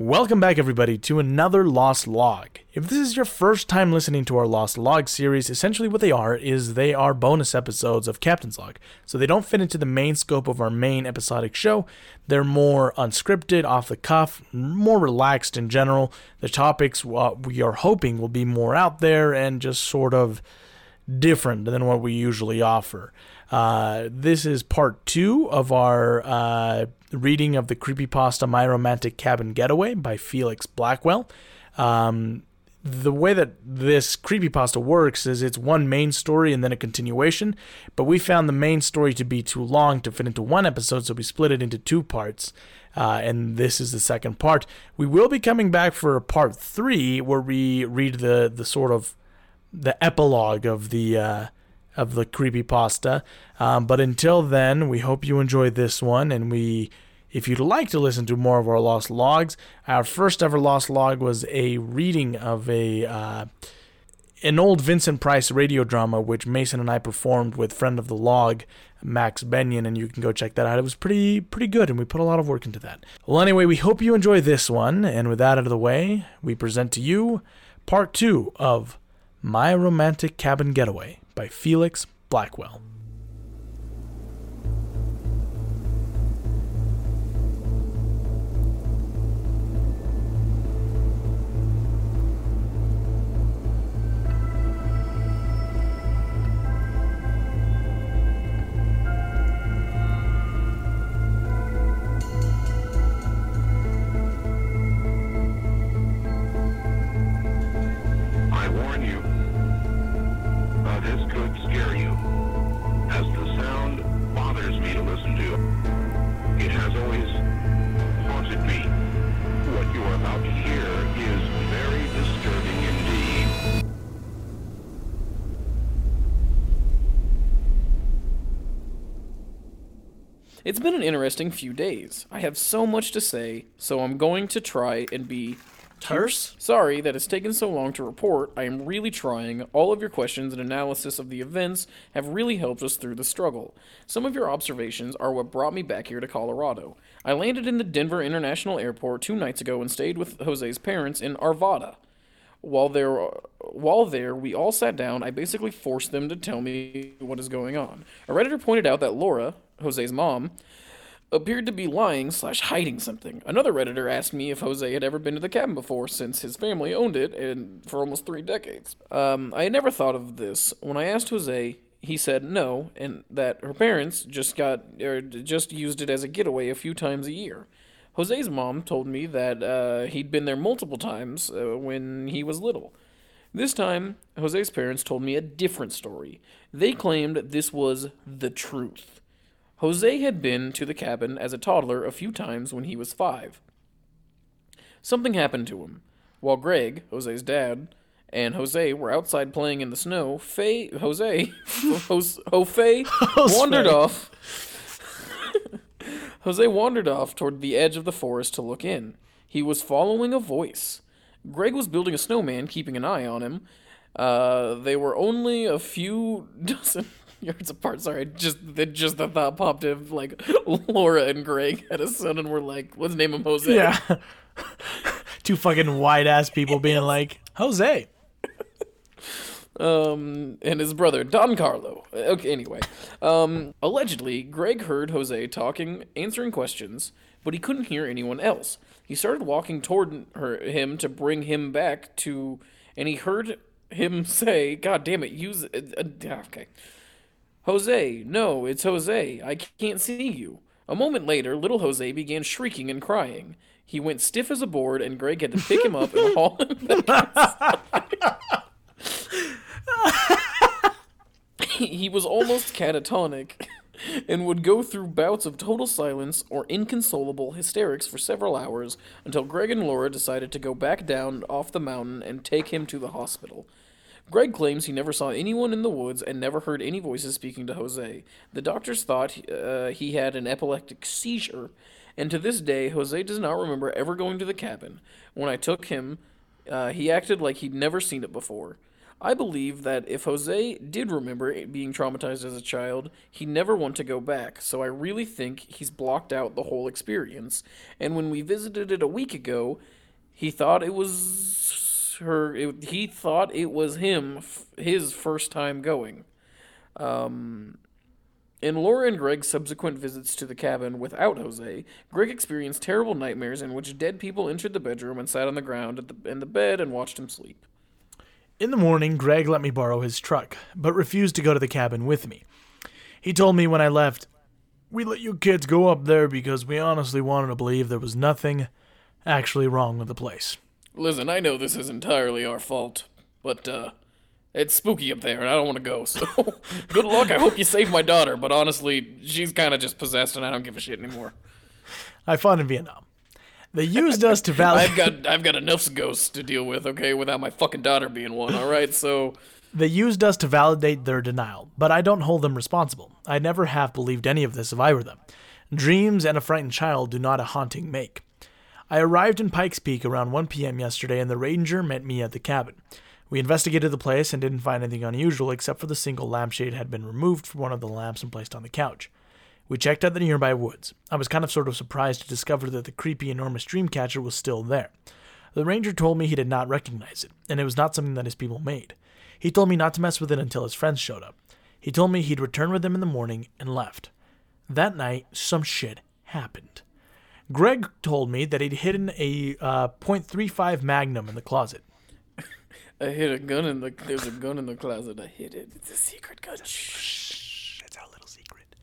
Welcome back, everybody, to another Lost Log. If this is your first time listening to our Lost Log series, essentially what they are is they are bonus episodes of Captain's Log. So they don't fit into the main scope of our main episodic show. They're more unscripted, off the cuff, more relaxed in general. The topics uh, we are hoping will be more out there and just sort of different than what we usually offer. Uh, this is part two of our uh, reading of the creepypasta My Romantic Cabin Getaway by Felix Blackwell. Um, the way that this creepypasta works is it's one main story and then a continuation, but we found the main story to be too long to fit into one episode, so we split it into two parts. Uh, and this is the second part. We will be coming back for part three, where we read the the sort of the epilogue of the uh, of the creepy pasta. Um, but until then, we hope you enjoy this one, and we. If you'd like to listen to more of our lost logs, our first ever lost log was a reading of a uh, an old Vincent Price radio drama, which Mason and I performed with friend of the log, Max Benyon, and you can go check that out. It was pretty pretty good, and we put a lot of work into that. Well, anyway, we hope you enjoy this one, and with that out of the way, we present to you part two of My Romantic Cabin Getaway by Felix Blackwell. It's been an interesting few days. I have so much to say, so I'm going to try and be terse. Sorry that it's taken so long to report. I am really trying. All of your questions and analysis of the events have really helped us through the struggle. Some of your observations are what brought me back here to Colorado. I landed in the Denver International Airport two nights ago and stayed with Jose's parents in Arvada. While there, while there, we all sat down. I basically forced them to tell me what is going on. A redditor pointed out that Laura, Jose's mom, appeared to be lying slash hiding something. Another redditor asked me if Jose had ever been to the cabin before, since his family owned it and for almost three decades. Um, I had never thought of this. When I asked Jose, he said no, and that her parents just got or just used it as a getaway a few times a year. Jose's mom told me that uh, he'd been there multiple times uh, when he was little. This time, Jose's parents told me a different story. They claimed this was the truth. Jose had been to the cabin as a toddler a few times when he was five. Something happened to him. While Greg, Jose's dad, and Jose were outside playing in the snow, Faye, Jose, Jose, Jose wandered off. Jose wandered off toward the edge of the forest to look in. He was following a voice. Greg was building a snowman, keeping an eye on him. Uh, they were only a few dozen yards apart. Sorry, just the, just the thought popped in. Like Laura and Greg had a son, and we're like, let's name him Jose. Yeah. Two fucking white ass people being like, Jose. um, and his brother Don Carlo. Okay, anyway, um, allegedly, Greg heard Jose talking, answering questions, but he couldn't hear anyone else. He started walking toward her, him to bring him back to, and he heard him say, "God damn it, use uh, uh, okay." Jose, no, it's Jose. I can't see you. A moment later, little Jose began shrieking and crying. He went stiff as a board, and Greg had to pick him up and haul him back he was almost catatonic and would go through bouts of total silence or inconsolable hysterics for several hours until Greg and Laura decided to go back down off the mountain and take him to the hospital. Greg claims he never saw anyone in the woods and never heard any voices speaking to Jose. The doctors thought uh, he had an epileptic seizure, and to this day, Jose does not remember ever going to the cabin. When I took him, uh, he acted like he'd never seen it before. I believe that if Jose did remember being traumatized as a child, he'd never want to go back. So I really think he's blocked out the whole experience. And when we visited it a week ago, he thought it was her. It, he thought it was him, f- his first time going. Um, in Laura and Greg's subsequent visits to the cabin without Jose, Greg experienced terrible nightmares in which dead people entered the bedroom and sat on the ground at the, in the bed and watched him sleep. In the morning, Greg let me borrow his truck, but refused to go to the cabin with me. He told me when I left, We let you kids go up there because we honestly wanted to believe there was nothing actually wrong with the place. Listen, I know this is entirely our fault, but uh, it's spooky up there, and I don't want to go. So, good luck. I hope you save my daughter. But honestly, she's kind of just possessed, and I don't give a shit anymore. I fought in Vietnam. They used us to validate. I've got I've got enough ghosts to deal with. Okay, without my fucking daughter being one. All right, so They used us to validate their denial, but I don't hold them responsible. I never have believed any of this if I were them. Dreams and a frightened child do not a haunting make. I arrived in Pikes Peak around 1 p.m. yesterday, and the ranger met me at the cabin. We investigated the place and didn't find anything unusual except for the single lampshade had been removed from one of the lamps and placed on the couch. We checked out the nearby woods. I was kind of sort of surprised to discover that the creepy enormous dreamcatcher was still there. The ranger told me he did not recognize it, and it was not something that his people made. He told me not to mess with it until his friends showed up. He told me he'd return with them in the morning and left. That night, some shit happened. Greg told me that he'd hidden a uh, .35 Magnum in the closet. I hid a gun in the there's a gun in the closet. I hid it. It's a secret gun. Shh. That's our little secret.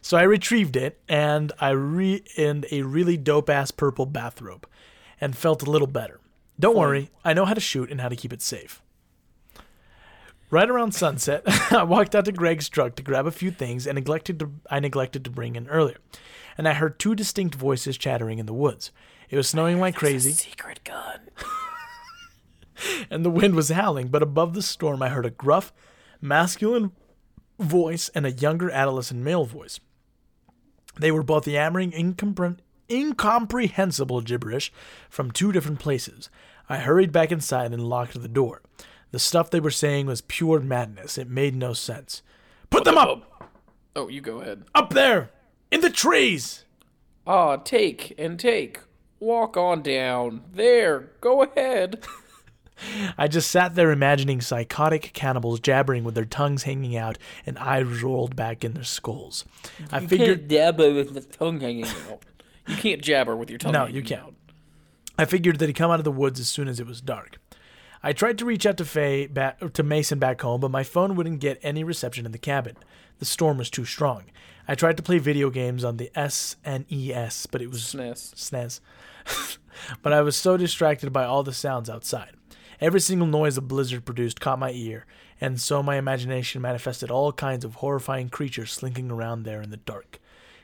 So I retrieved it and I re in a really dope ass purple bathrobe and felt a little better. Don't worry, I know how to shoot and how to keep it safe. Right around sunset, I walked out to Greg's truck to grab a few things and neglected to, I neglected to bring in earlier. And I heard two distinct voices chattering in the woods. It was snowing like crazy Secret gun. and the wind was howling, but above the storm I heard a gruff, masculine voice and a younger adolescent male voice. They were both yammering incompre- incomprehensible gibberish from two different places. I hurried back inside and locked the door. The stuff they were saying was pure madness. It made no sense. Put them up! Oh, you go ahead. Up there! In the trees! Ah, take and take. Walk on down. There. Go ahead. I just sat there imagining psychotic cannibals jabbering with their tongues hanging out and eyes rolled back in their skulls. I figured dabber with the tongue hanging out. You can't jabber with your tongue. No, hanging you can't. out. I figured that he'd come out of the woods as soon as it was dark. I tried to reach out to Faye back, to Mason back home, but my phone wouldn't get any reception in the cabin. The storm was too strong. I tried to play video games on the SNES, but it was SNES. SNES. but I was so distracted by all the sounds outside. Every single noise a blizzard produced caught my ear, and so my imagination manifested all kinds of horrifying creatures slinking around there in the dark.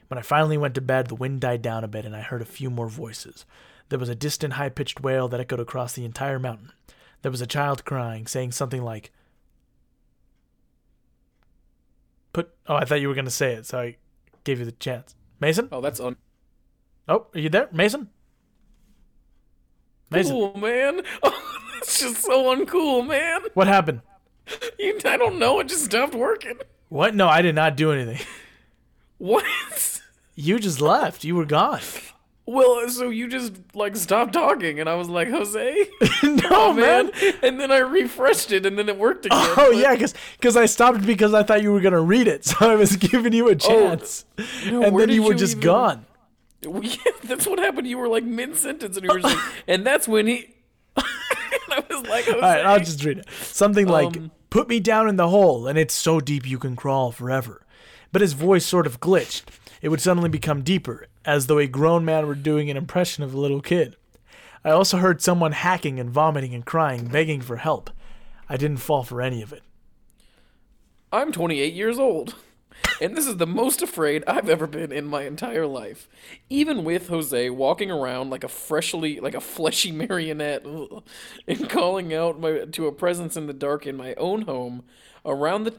When I finally went to bed, the wind died down a bit, and I heard a few more voices. There was a distant, high pitched wail that echoed across the entire mountain. There was a child crying, saying something like, Put. Oh, I thought you were going to say it, so I gave you the chance. Mason? Oh, that's on. Oh, are you there? Mason? Mason, cool, man. Oh, that's just so uncool, man. what happened? You, I don't know. It just stopped working. What? No, I did not do anything. What? You just left. You were gone. Well, so you just like stopped talking, and I was like, Jose, no, oh man. man. And then I refreshed it, and then it worked again. Oh but- yeah, because because I stopped because I thought you were gonna read it, so I was giving you a chance, no, and then you were you just even- gone. Yeah, that's what happened. You were like mid sentence, and you were just like, and that's when he. I was like, Jose. All right, I'll just read it. Something like, Um, "Put me down in the hole, and it's so deep you can crawl forever." But his voice sort of glitched. It would suddenly become deeper, as though a grown man were doing an impression of a little kid. I also heard someone hacking and vomiting and crying, begging for help. I didn't fall for any of it. I'm 28 years old, and this is the most afraid I've ever been in my entire life. Even with Jose walking around like a freshly, like a fleshy marionette, and calling out my, to a presence in the dark in my own home, around the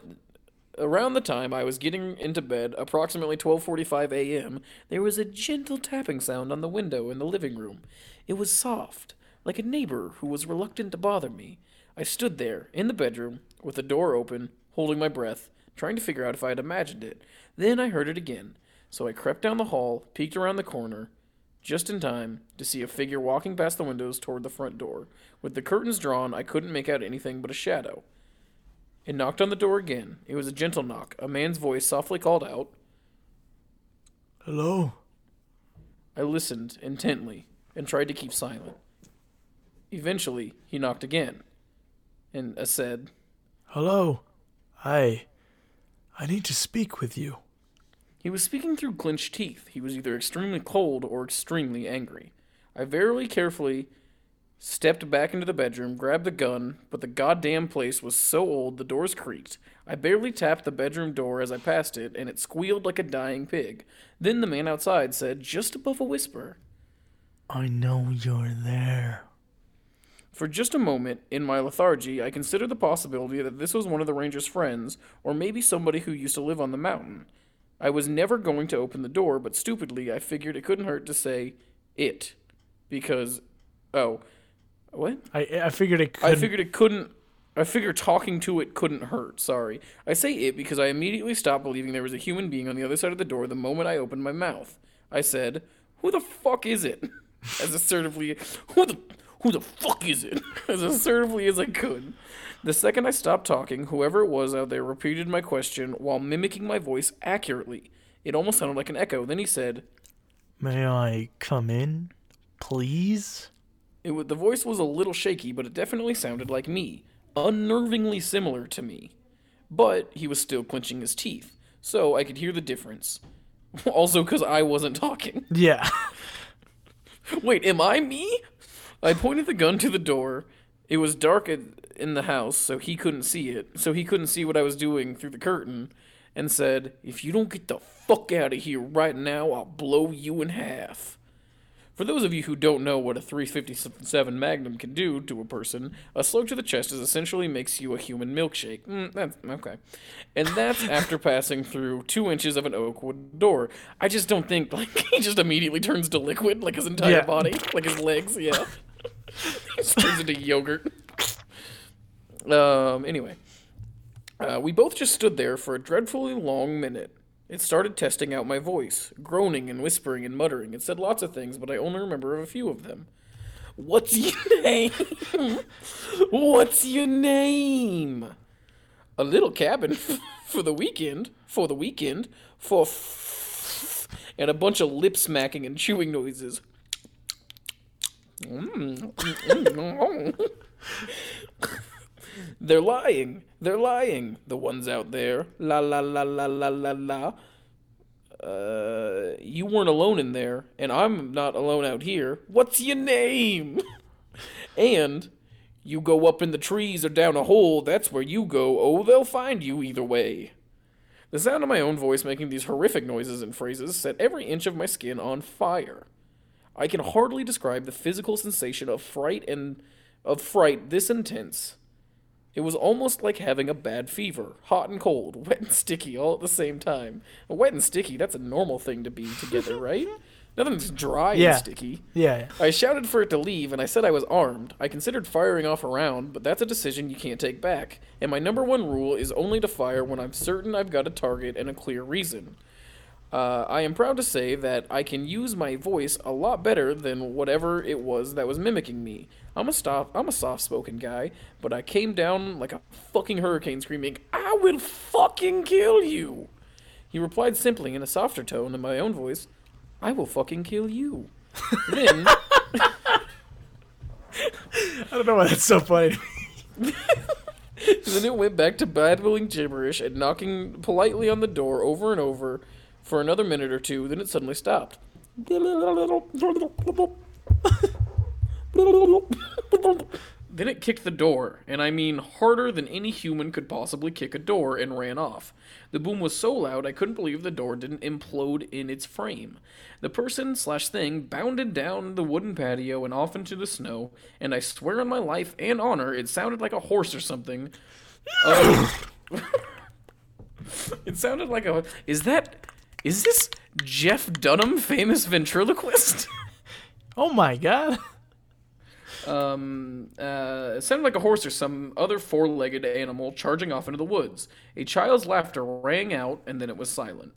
around the time I was getting into bed, approximately 12:45 a.m., there was a gentle tapping sound on the window in the living room. It was soft, like a neighbor who was reluctant to bother me. I stood there, in the bedroom, with the door open, holding my breath, trying to figure out if I had imagined it. Then I heard it again, so I crept down the hall, peeked around the corner, just in time to see a figure walking past the windows toward the front door. With the curtains drawn, I couldn't make out anything but a shadow. It knocked on the door again. It was a gentle knock. A man's voice softly called out. Hello? I listened intently and tried to keep silent. Eventually, he knocked again, and I said, Hello? I. I need to speak with you. He was speaking through clenched teeth. He was either extremely cold or extremely angry. I very carefully stepped back into the bedroom, grabbed the gun, but the goddamn place was so old the doors creaked. I barely tapped the bedroom door as I passed it, and it squealed like a dying pig. Then the man outside said, just above a whisper, I know you're there. For just a moment, in my lethargy, I considered the possibility that this was one of the ranger's friends, or maybe somebody who used to live on the mountain. I was never going to open the door, but stupidly, I figured it couldn't hurt to say it. Because, oh, what? I I figured it could. I figured it couldn't. I figured talking to it couldn't hurt. Sorry. I say it because I immediately stopped believing there was a human being on the other side of the door the moment I opened my mouth. I said, "Who the fuck is it?" As assertively, "Who the who the fuck is it?" As assertively as I could. The second I stopped talking, whoever it was out there repeated my question while mimicking my voice accurately. It almost sounded like an echo. Then he said, May I come in, please? It wa the voice was a little shaky, but it definitely sounded like me, unnervingly similar to me. But he was still clenching his teeth, so I could hear the difference. also, because I wasn't talking. Yeah. Wait, am I me? I pointed the gun to the door. It was dark in the house, so he couldn't see it. So he couldn't see what I was doing through the curtain, and said, "If you don't get the fuck out of here right now, I'll blow you in half." For those of you who don't know what a 357 Magnum can do to a person, a slug to the chest is essentially makes you a human milkshake. Mm, that's okay, and that's after passing through two inches of an oak wood door. I just don't think like he just immediately turns to liquid, like his entire Yeah. body, like his legs. Yeah, he just turns into yogurt. Um. Anyway, uh, we both just stood there for a dreadfully long minute. It started testing out my voice, groaning and whispering and muttering. It said lots of things, but I only remember a few of them. What's your name? What's your name? A little cabin for the weekend. For the weekend. For. F- and a bunch of lip smacking and chewing noises. Mm, mm, mm. They're lying. They're lying. The ones out there. La la la la la la la. Uh, you weren't alone in there, and I'm not alone out here. What's your name? and you go up in the trees or down a hole, that's where you go. Oh, they'll find you either way. The sound of my own voice making these horrific noises and phrases set every inch of my skin on fire. I can hardly describe the physical sensation of fright and of fright this intense. It was almost like having a bad fever, hot and cold, wet and sticky all at the same time. Wet and sticky, that's a normal thing to be together, right? Nothing's dry Yeah. and sticky. Yeah. Yeah. I shouted for it to leave, and I said I was armed. I considered firing off a round, but that's a decision you can't take back. And my number one rule is only to fire when I'm certain I've got a target and a clear reason. Uh, I am proud to say that I can use my voice a lot better than whatever it was that was mimicking me. I'm a stop. I'm a soft-spoken guy, but I came down like a fucking hurricane, screaming, "I will fucking kill you!" He replied simply in a softer tone than my own voice, "I will fucking kill you." then. I don't know why that's so funny. then it went back to babbling gibberish and knocking politely on the door over and over for another minute or two. Then it suddenly stopped. Then it kicked the door, and I mean harder than any human could possibly kick a door, and ran off. The boom was so loud I couldn't believe the door didn't implode in its frame. The person slash thing bounded down the wooden patio and off into the snow, and I swear on my life and honor it sounded like a horse or something. Uh, it sounded like a. Is that. Is this Jeff Dunham, famous ventriloquist? Oh my god. Um, uh, it sounded like a horse or some other four-legged animal charging off into the woods. A child's laughter rang out, and then it was silent.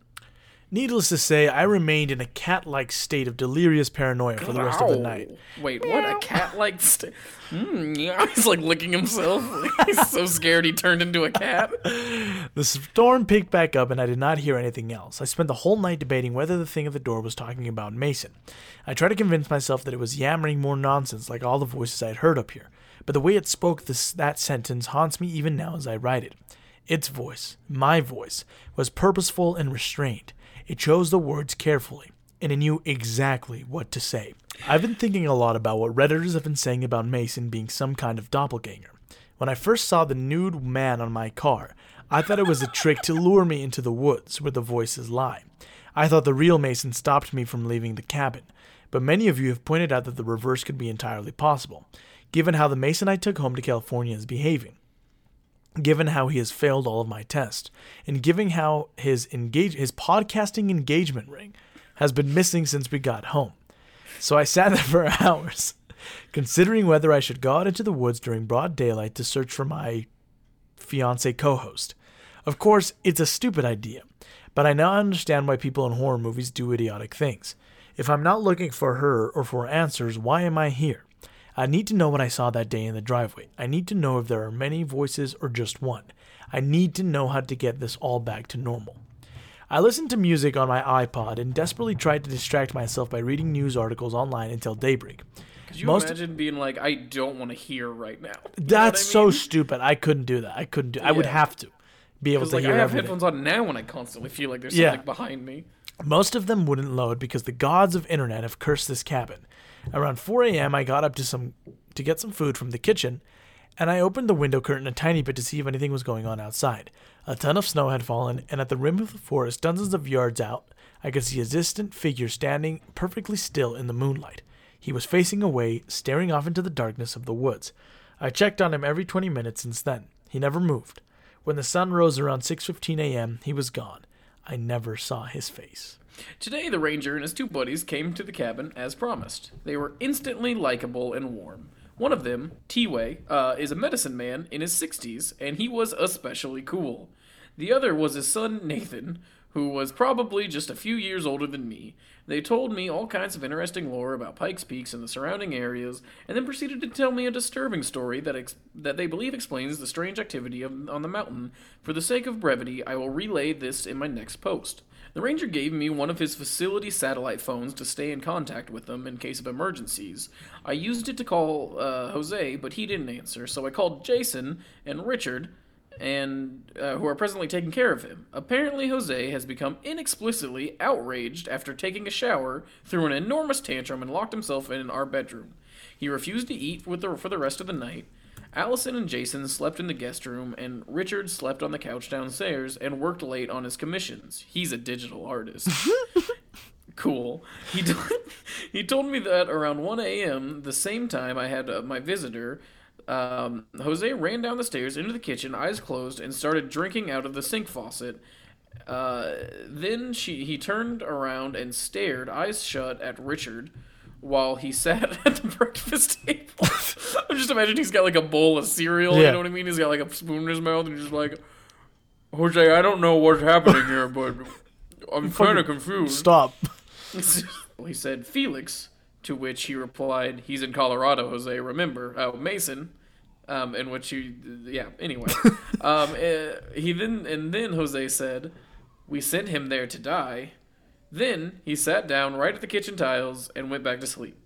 Needless to say, I remained in a cat like state of delirious paranoia for the rest of the night. Wait, what? A cat-like? state? mm, yeah, he's like licking himself. he's so scared he turned into a cat. The storm picked back up and I did not hear anything else. I spent the whole night debating whether the thing at the door was talking about Mason. I tried to convince myself that it was yammering more nonsense like all the voices I had heard up here, but the way it spoke this, that sentence haunts me even now as I write it. Its voice, my voice, was purposeful and restrained. It chose the words carefully, and it knew exactly what to say. I've been thinking a lot about what Redditors have been saying about Mason being some kind of doppelganger. When I first saw the nude man on my car, I thought it was a trick to lure me into the woods where the voices lie. I thought the real Mason stopped me from leaving the cabin, but many of you have pointed out that the reverse could be entirely possible, given how the Mason I took home to California is behaving given how he has failed all of my tests, and given how his engage his podcasting engagement ring has been missing since we got home. So I sat there for hours, considering whether I should go out into the woods during broad daylight to search for my fiance co-host. Of course, it's a stupid idea, but I now understand why people in horror movies do idiotic things. If I'm not looking for her or for answers, why am I here? I need to know what I saw that day in the driveway. I need to know if there are many voices or just one. I need to know how to get this all back to normal. I listened to music on my iPod and desperately tried to distract myself by reading news articles online until daybreak. Could you Most- imagine being like, I don't want to hear right now? You That's I so stupid. I couldn't do that. I couldn't do. I would have to be able to like hear I have everything. headphones on now, and I constantly feel like there's Yeah. something behind me. Most of them wouldn't load because the gods of internet have cursed this cabin. Around 4 a.m., I got up to some to get some food from the kitchen, and I opened the window curtain a tiny bit to see if anything was going on outside. A ton of snow had fallen, and at the rim of the forest, dozens of yards out, I could see a distant figure standing perfectly still in the moonlight. He was facing away, staring off into the darkness of the woods. I checked on him every 20 minutes since then. He never moved. When the sun rose around 6:15 a.m., he was gone. I never saw his face. Today, the ranger and his two buddies came to the cabin as promised. They were instantly likable and warm. One of them, T-Way, uh, is a medicine man in his 60s, and he was especially cool. The other was his son, Nathan, who was probably just a few years older than me. They told me all kinds of interesting lore about Pikes Peaks and the surrounding areas, and then proceeded to tell me a disturbing story that ex- that they believe explains the strange activity of, on the mountain. For the sake of brevity, I will relay this in my next post. The ranger gave me one of his facility satellite phones to stay in contact with them in case of emergencies. I used it to call uh, Jose, but he didn't answer, so I called Jason and Richard, and uh, who are presently taking care of him. Apparently, Jose has become inexplicably outraged after taking a shower, threw an enormous tantrum, and locked himself in our bedroom. He refused to eat the, for the rest of the night. Allison and Jason slept in the guest room, and Richard slept on the couch downstairs and worked late on his commissions. He's a digital artist. cool. He t- he told me that around 1 a.m., the same time I had uh, my visitor, um, Jose ran down the stairs into the kitchen, eyes closed, and started drinking out of the sink faucet. Uh, then she he turned around and stared, eyes shut, at Richard while he sat at the breakfast table. I'm just imagining he's got like a bowl of cereal. You know what I mean? He's got like a spoon in his mouth, and he's just like, Jose, I don't know what's happening here, but I'm kind of confused. Stop. he said, Felix, to which he replied, he's in Colorado, Jose, remember. Oh, Mason. Um, in which he, yeah, anyway. um, eh, he then, and then Jose said, we sent him there to die. Then he sat down right at the kitchen tiles and went back to sleep.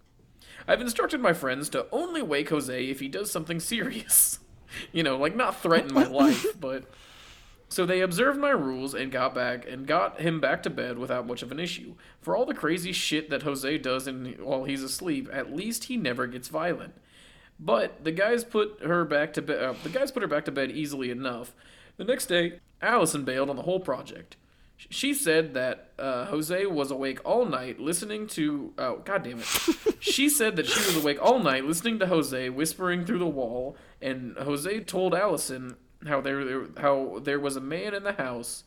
I've instructed my friends to only wake Jose if he does something serious. you know, like not threaten my life, but so they observed my rules and got back and got him back to bed without much of an issue. For all the crazy shit that Jose does in, while he's asleep, at least he never gets violent. But the guys put her back to bed. Uh, the guys put her back to bed easily enough. The next day, Allison bailed on the whole project. Sh- She said that uh, Jose was awake all night listening to. Oh, god damn it. she said that she was awake all night listening to Jose whispering through the wall, and Jose told Allison how there, how there was a man in the house,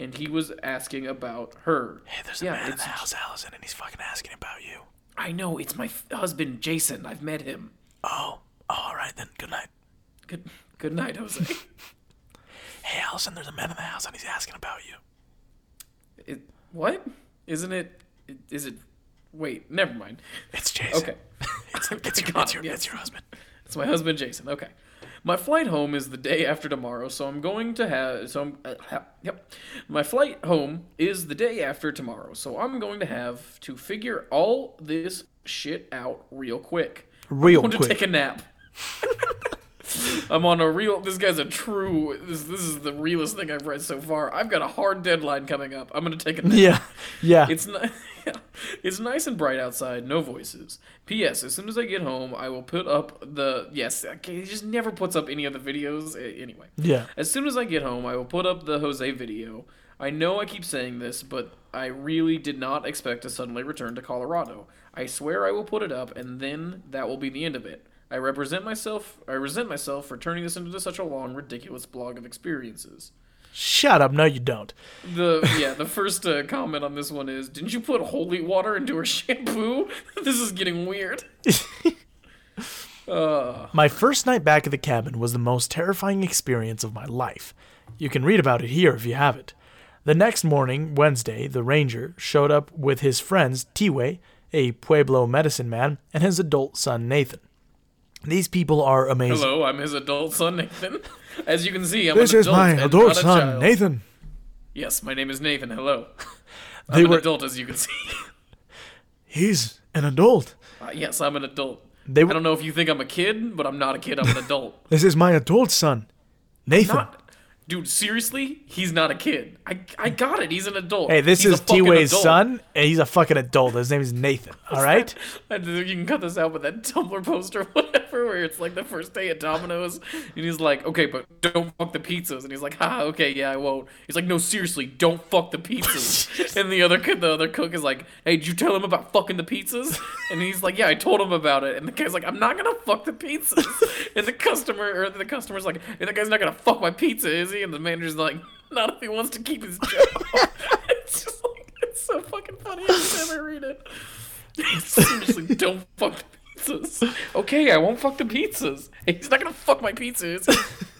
and he was asking about her. Hey, there's Yeah, a man in the house, Allison, and he's fucking asking about you. I know it's my f- husband Jason. I've met him. Oh, all right then. Good night. Good good night, Jose. Hey, Allison, there's a man in the house and he's asking about you. What? Isn't it? Is it? Wait, never mind. It's Jason. Okay. It's, it's, your, it's, your, yes. it's your husband. It's my husband Jason. Okay. My flight home is the day after tomorrow, so I'm going to have so I'm uh, ha- yep. My flight home is the day after tomorrow, so I'm going to have to figure all this shit out real quick. Real quick. I'm going quick. to take a nap. I'm on a real. This guy's a true. This this is the realest thing I've read so far. I've got a hard deadline coming up. I'm going to take a nap. Yeah, yeah. It's ni- yeah. it's nice and bright outside, no voices. P.S. As soon as I get home, I will put up the yes. Okay, he just never puts up any of the videos. Anyway, yeah. as soon as I get home, I will put up the Jose video. I know I keep saying this, but I really did not expect to suddenly return to Colorado. I swear I will put it up, and then that will be the end of it. I represent myself. I resent myself for turning this into such a long, ridiculous blog of experiences. Shut up. No, you don't. The yeah, the first uh, comment on this one is, "Didn't you put holy water into her shampoo? this is getting weird." uh, My first night back at the cabin was the most terrifying experience of my life. You can read about it here if you haven't. The next morning, Wednesday, the ranger showed up with his friends Tiwe, a Pueblo medicine man, and his adult son Nathan. These people are amazing. hello, I'm his adult son Nathan. As you can see, I'm an adult. This is adult my adult son. Nathan. Yes, my name is Nathan. Hello. They I'm an were- adult, as you can see. He's an adult. Uh, yes, I'm an adult. They I don't know if you think I'm a kid, but I'm not a kid. I'm an adult. This is my adult son, Nathan. not, dude. Seriously, he's not a kid. I I got it. He's an adult. hey, this He's is T-Way's son, and he's a fucking adult. His name is Nathan. All right. Think you can cut this out, but that Tumblr post or whatever, where it's like the first day at Domino's, and he's like, "Okay, but don't fuck the pizzas," and he's like, "Ha, okay, yeah, I won't." He's like, "No, seriously, don't fuck the pizzas." and the other kid, the other cook, is like, "Hey, did you tell him about fucking the pizzas?" And he's like, "Yeah, I told him about it." And the guy's like, "I'm not gonna fuck the pizzas." and the customer or the customer's like, "Hey, that guy's not gonna fuck my pizza, is he?" And the manager's like, "Not if he wants to keep his job." it's just like it's so fucking funny every time I read it. Seriously, don't fuck the pizzas. Okay, I won't fuck the pizzas. He's not gonna fuck my pizzas.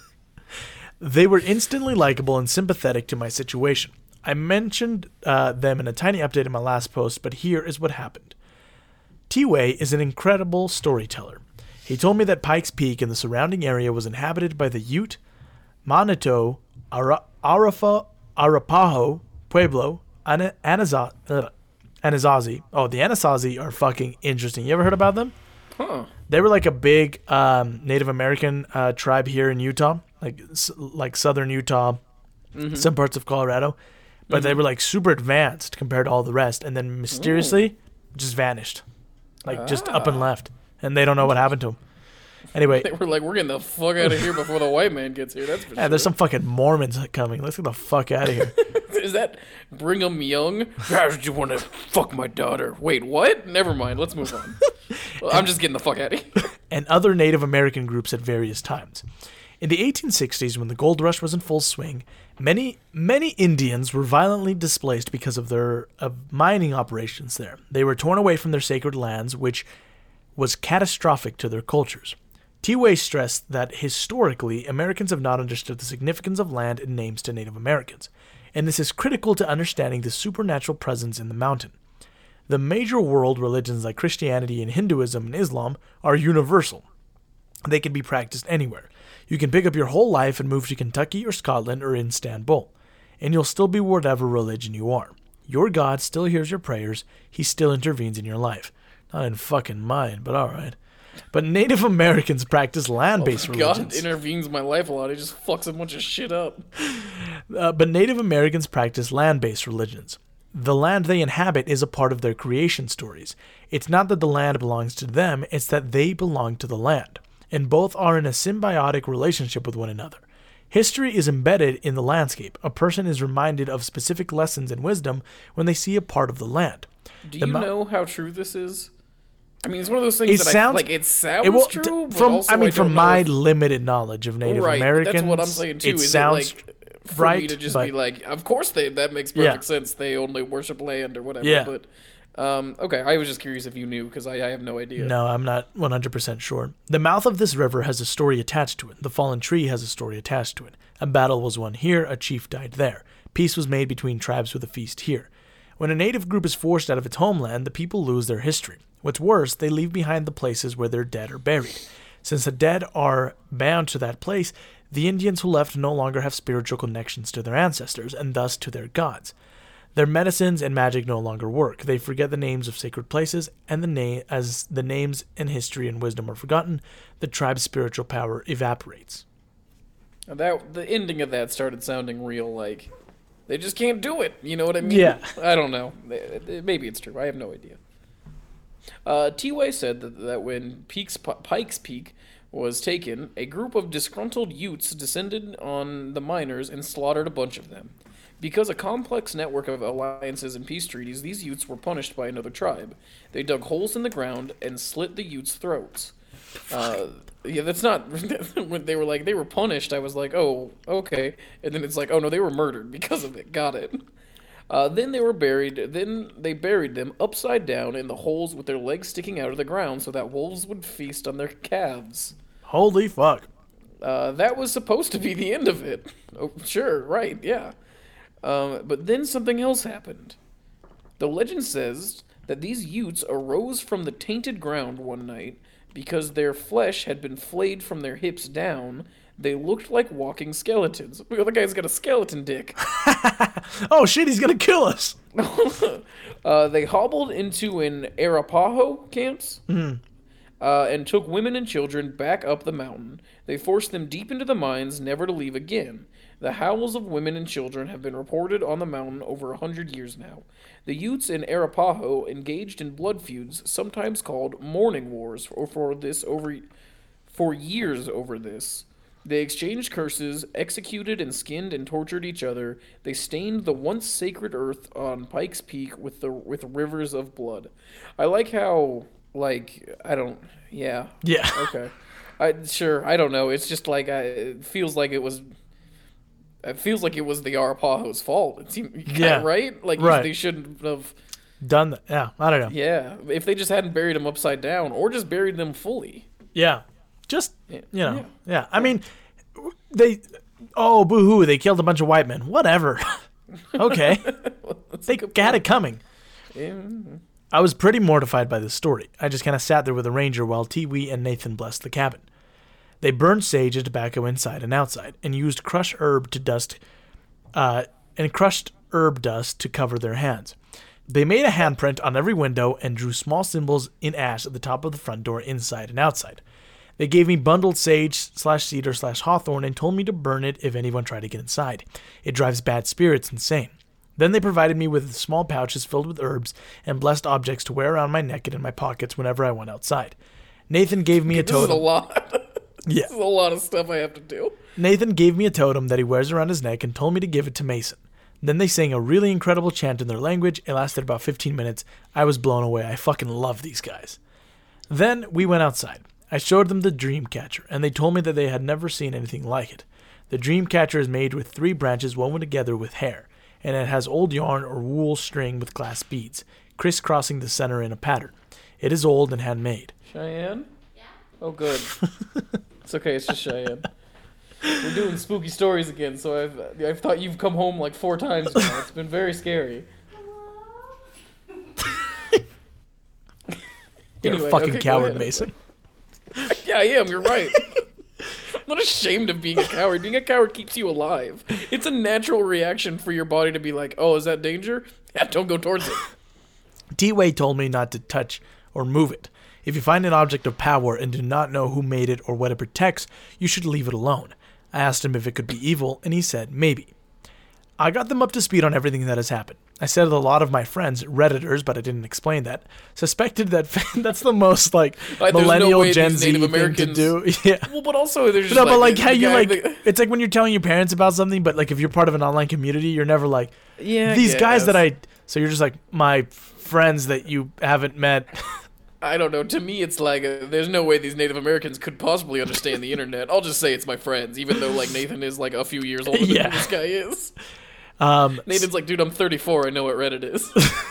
They were instantly likable and sympathetic to my situation. I mentioned uh, them in a tiny update in my last post, but here is what happened. T-Way is an incredible storyteller. He told me that Pikes Peak and the surrounding area was inhabited by the Ute, Manito, Ara- Arafa, Arapaho, Pueblo, Ana- Anaza- uh, Anasazi. Oh, the Anasazi are fucking interesting. You ever heard about them? Huh. They were like a big um, Native American uh, tribe here in Utah, like s- like southern Utah, some parts of Colorado, but they were like super advanced compared to all the rest, and then mysteriously just vanished, like just up and left, and they don't know what happened to them. Anyway, They were like, we're getting the fuck out of here before the white man gets here. That's for yeah, sure. there's some fucking Mormons coming. Let's get the fuck out of here. Is that Brigham Young? How did you want to fuck my daughter? Wait, what? Never mind. Let's move on. Well, I'm just getting the fuck out of here. and other Native American groups at various times. In the 1860s, when the gold rush was in full swing, many many Indians were violently displaced because of their of mining operations there. They were torn away from their sacred lands, which was catastrophic to their cultures. T-Way stressed that historically, Americans have not understood the significance of land and names to Native Americans, and this is critical to understanding the supernatural presence in the mountain. The major world religions like Christianity and Hinduism and Islam are universal. They can be practiced anywhere. You can pick up your whole life and move to Kentucky or Scotland or in Istanbul, and you'll still be whatever religion you are. Your God still hears your prayers, He still intervenes in your life. Not in fucking mine, but alright. But Native Americans practice land based religions. God religions. intervenes in my life a lot. He just fucks a bunch of shit up. Uh, but Native Americans practice land based religions. The land they inhabit is a part of their creation stories. It's not that the land belongs to them, it's that they belong to the land. And both are in a symbiotic relationship with one another. History is embedded in the landscape. A person is reminded of specific lessons and wisdom when they see a part of the land. Do The you mo- know how true this is? I mean, it's one of those things It that sounds I like. It sounds it will, true, but from I mean, don't from my if- limited knowledge of Native right, Americans, That's what I'm saying too. it is sounds it like for me right, to just but be like, of course they that makes perfect Yeah. sense. They only worship land or whatever. Yeah. But Um, okay, I was just curious if you knew because I, I have no idea. No, I'm not 100% sure. The mouth of this river has a story attached to it. The fallen tree has a story attached to it. A battle was won here, a chief died there. Peace was made between tribes with a feast here. When a native group is forced out of its homeland, the people lose their history. What's worse, they leave behind the places where their dead are buried. Since the dead are bound to that place, the Indians who left no longer have spiritual connections to their ancestors and thus to their gods. Their medicines and magic no longer work. They forget the names of sacred places, and the name as the names and history and wisdom are forgotten, the tribe's spiritual power evaporates. That the ending of that started sounding real like they just can't do it. You know what I mean? Yeah. I don't know. Maybe it's true. I have no idea. Uh, T-Way said that, that when Peaks, Pikes Peak was taken, a group of disgruntled Utes descended on the miners and slaughtered a bunch of them. Because a complex network of alliances and peace treaties, these Utes were punished by another tribe. They dug holes in the ground and slit the Utes' throats. Uh, yeah, that's not. when they were like they were punished, I was like, oh, okay. And then it's like, oh no, they were murdered because of it. Got it. Uh, then they were buried. Then they buried them upside down in the holes with their legs sticking out of the ground, so that wolves would feast on their calves. Holy fuck! Uh, that was supposed to be the end of it. Oh, sure, right, yeah. Um, but then something else happened. The legend says that these Utes arose from the tainted ground one night because their flesh had been flayed from their hips down. They looked like walking skeletons. The other guy's got a skeleton dick. oh shit, he's gonna kill us. uh, they hobbled into an Arapaho camps uh, and took women and children back up the mountain. They forced them deep into the mines, never to leave again. The howls of women and children have been reported on the mountain over a hundred years now. The Utes in Arapaho engaged in blood feuds, sometimes called mourning wars, for, for this over for years over this. They exchanged curses, executed and skinned and tortured each other. They stained the once sacred earth on Pikes Peak with the with rivers of blood. I like how like I don't yeah Yeah. okay I sure I don't know it's just like I, it feels like it was it feels like it was the Arapaho's fault. It seemed Yeah. right like Right. they shouldn't have Done that. Yeah, I don't know. yeah if they just hadn't buried them upside down or just buried them fully. Yeah. Just, you know. Yeah. Yeah. I mean, they. Oh, boo hoo. They killed a bunch of white men. Whatever. okay. They had it coming. Yeah. I was pretty mortified by this story. I just kind of sat there with a ranger while Tiwi and Nathan blessed the cabin. They burned sage and tobacco inside and outside, and used crushed herb to dust, uh, and crushed herb dust to cover their hands. They made a handprint on every window and drew small symbols in ash at the top of the front door, inside and outside. They gave me bundled sage slash cedar slash hawthorn and told me to burn it if anyone tried to get inside. It drives bad spirits insane. Then they provided me with small pouches filled with herbs and blessed objects to wear around my neck and in my pockets whenever I went outside. Nathan gave me a This is a totem. lot. Yeah. this is a lot of stuff I have to do. Nathan gave me a totem that he wears around his neck and told me to give it to Mason. Then they sang a really incredible chant in their language. It lasted about 15 minutes. I was blown away. I fucking love these guys. Then we went outside. I showed them the dream catcher, and they told me that they had never seen anything like it. The dream catcher is made with three branches woven together with hair, and it has old yarn or wool string with glass beads, crisscrossing the center in a pattern. It is old and handmade. Cheyenne? Yeah. Oh, good. it's okay. It's just Cheyenne. We're doing spooky stories again, so I've I've thought you've come home like four times now. It's been very scary. You're Anyway, a fucking okay, coward. Mason. Yeah, I am. You're right. I'm not ashamed of being a coward. Being a coward keeps you alive. It's a natural reaction for your body to be like, "Oh, is that danger? Yeah, don't go towards it." T-Way told me not to touch or move it. If you find an object of power and do not know who made it or what it protects, you should leave it alone. I asked him if it could be evil, and he said maybe. I got them up to speed on everything that has happened. I said a lot of my friends, Redditors, but I didn't explain that, suspected that that's the most like Like, there's no millennial Gen Z Native thing to do. Yeah. Well, but also there's just No, but like how you like it's like when you're telling your parents about something, but like if you're part of an online community, you're never like yeah, these guys that. I so you're just like my friends that you haven't met. I don't know. To me, it's like uh, there's no way these Native Americans could possibly understand the internet. I'll just say it's my friends, even though like Nathan is like a few years older than Yeah. this guy is. Um, Nathan's like, dude, I'm 34. I know what Reddit is.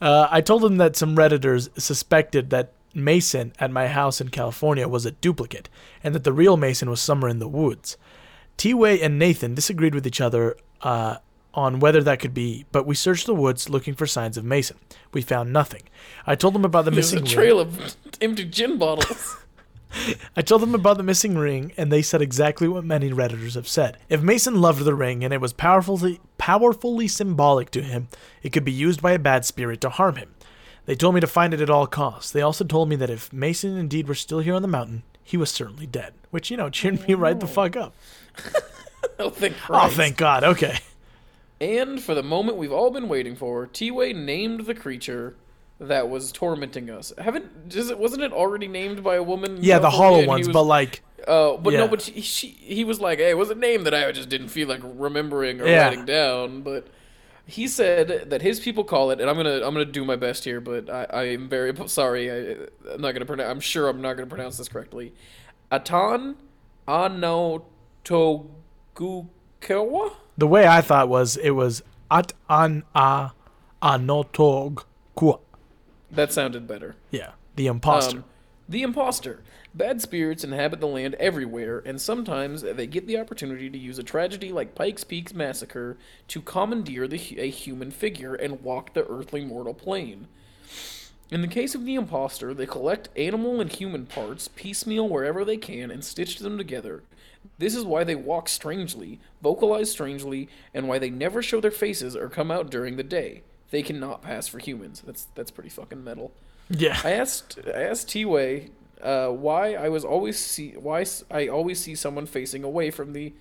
Uh, I told him that some Redditors suspected that Mason at my house in California was a duplicate, and that the real Mason was somewhere in the woods. T Way and Nathan disagreed with each other uh, on whether that could be, but we searched the woods looking for signs of Mason. We found nothing. I told them about the There's missing a trail of empty gin bottles. I told them about the missing ring, and they said exactly what many Redditors have said. If Mason loved the ring and it was powerfully, powerfully symbolic to him, it could be used by a bad spirit to harm him. They told me to find it at all costs. They also told me that if Mason indeed were still here on the mountain, he was certainly dead. Which, you know, cheered me right the fuck up. oh, thank Oh, Christ. thank God. Okay. And for the moment we've all been waiting for, T-Way named the creature that was tormenting us. Haven't does it wasn't it already named by a woman? Yeah, the hollow ones, was- but like, Oh, but Yeah. no, but she, she he was like, "Hey, it was a name that I just didn't feel like remembering or Yeah. writing down." But he said that his people call it, and I'm gonna I'm gonna do my best here, but I, I am very sorry. I, I'm not gonna pronounce. I'm sure I'm not gonna pronounce this correctly. Atan Anotogukawa. the way I thought was it was at an a anotog kua. That sounded better. Yeah, the imposter. Um, the imposter. Bad spirits inhabit the land everywhere, and sometimes they get the opportunity to use a tragedy like Pikes Peak's massacre to commandeer the, a human figure and walk the earthly mortal plane. In the case of the imposter, they collect animal and human parts piecemeal wherever they can and stitch them together. This is why they walk strangely, vocalize strangely, and why they never show their faces or come out during the day. They cannot pass for humans. That's that's pretty fucking metal. yeah. I asked I asked T Way uh, why I was always see why I always see someone facing away from the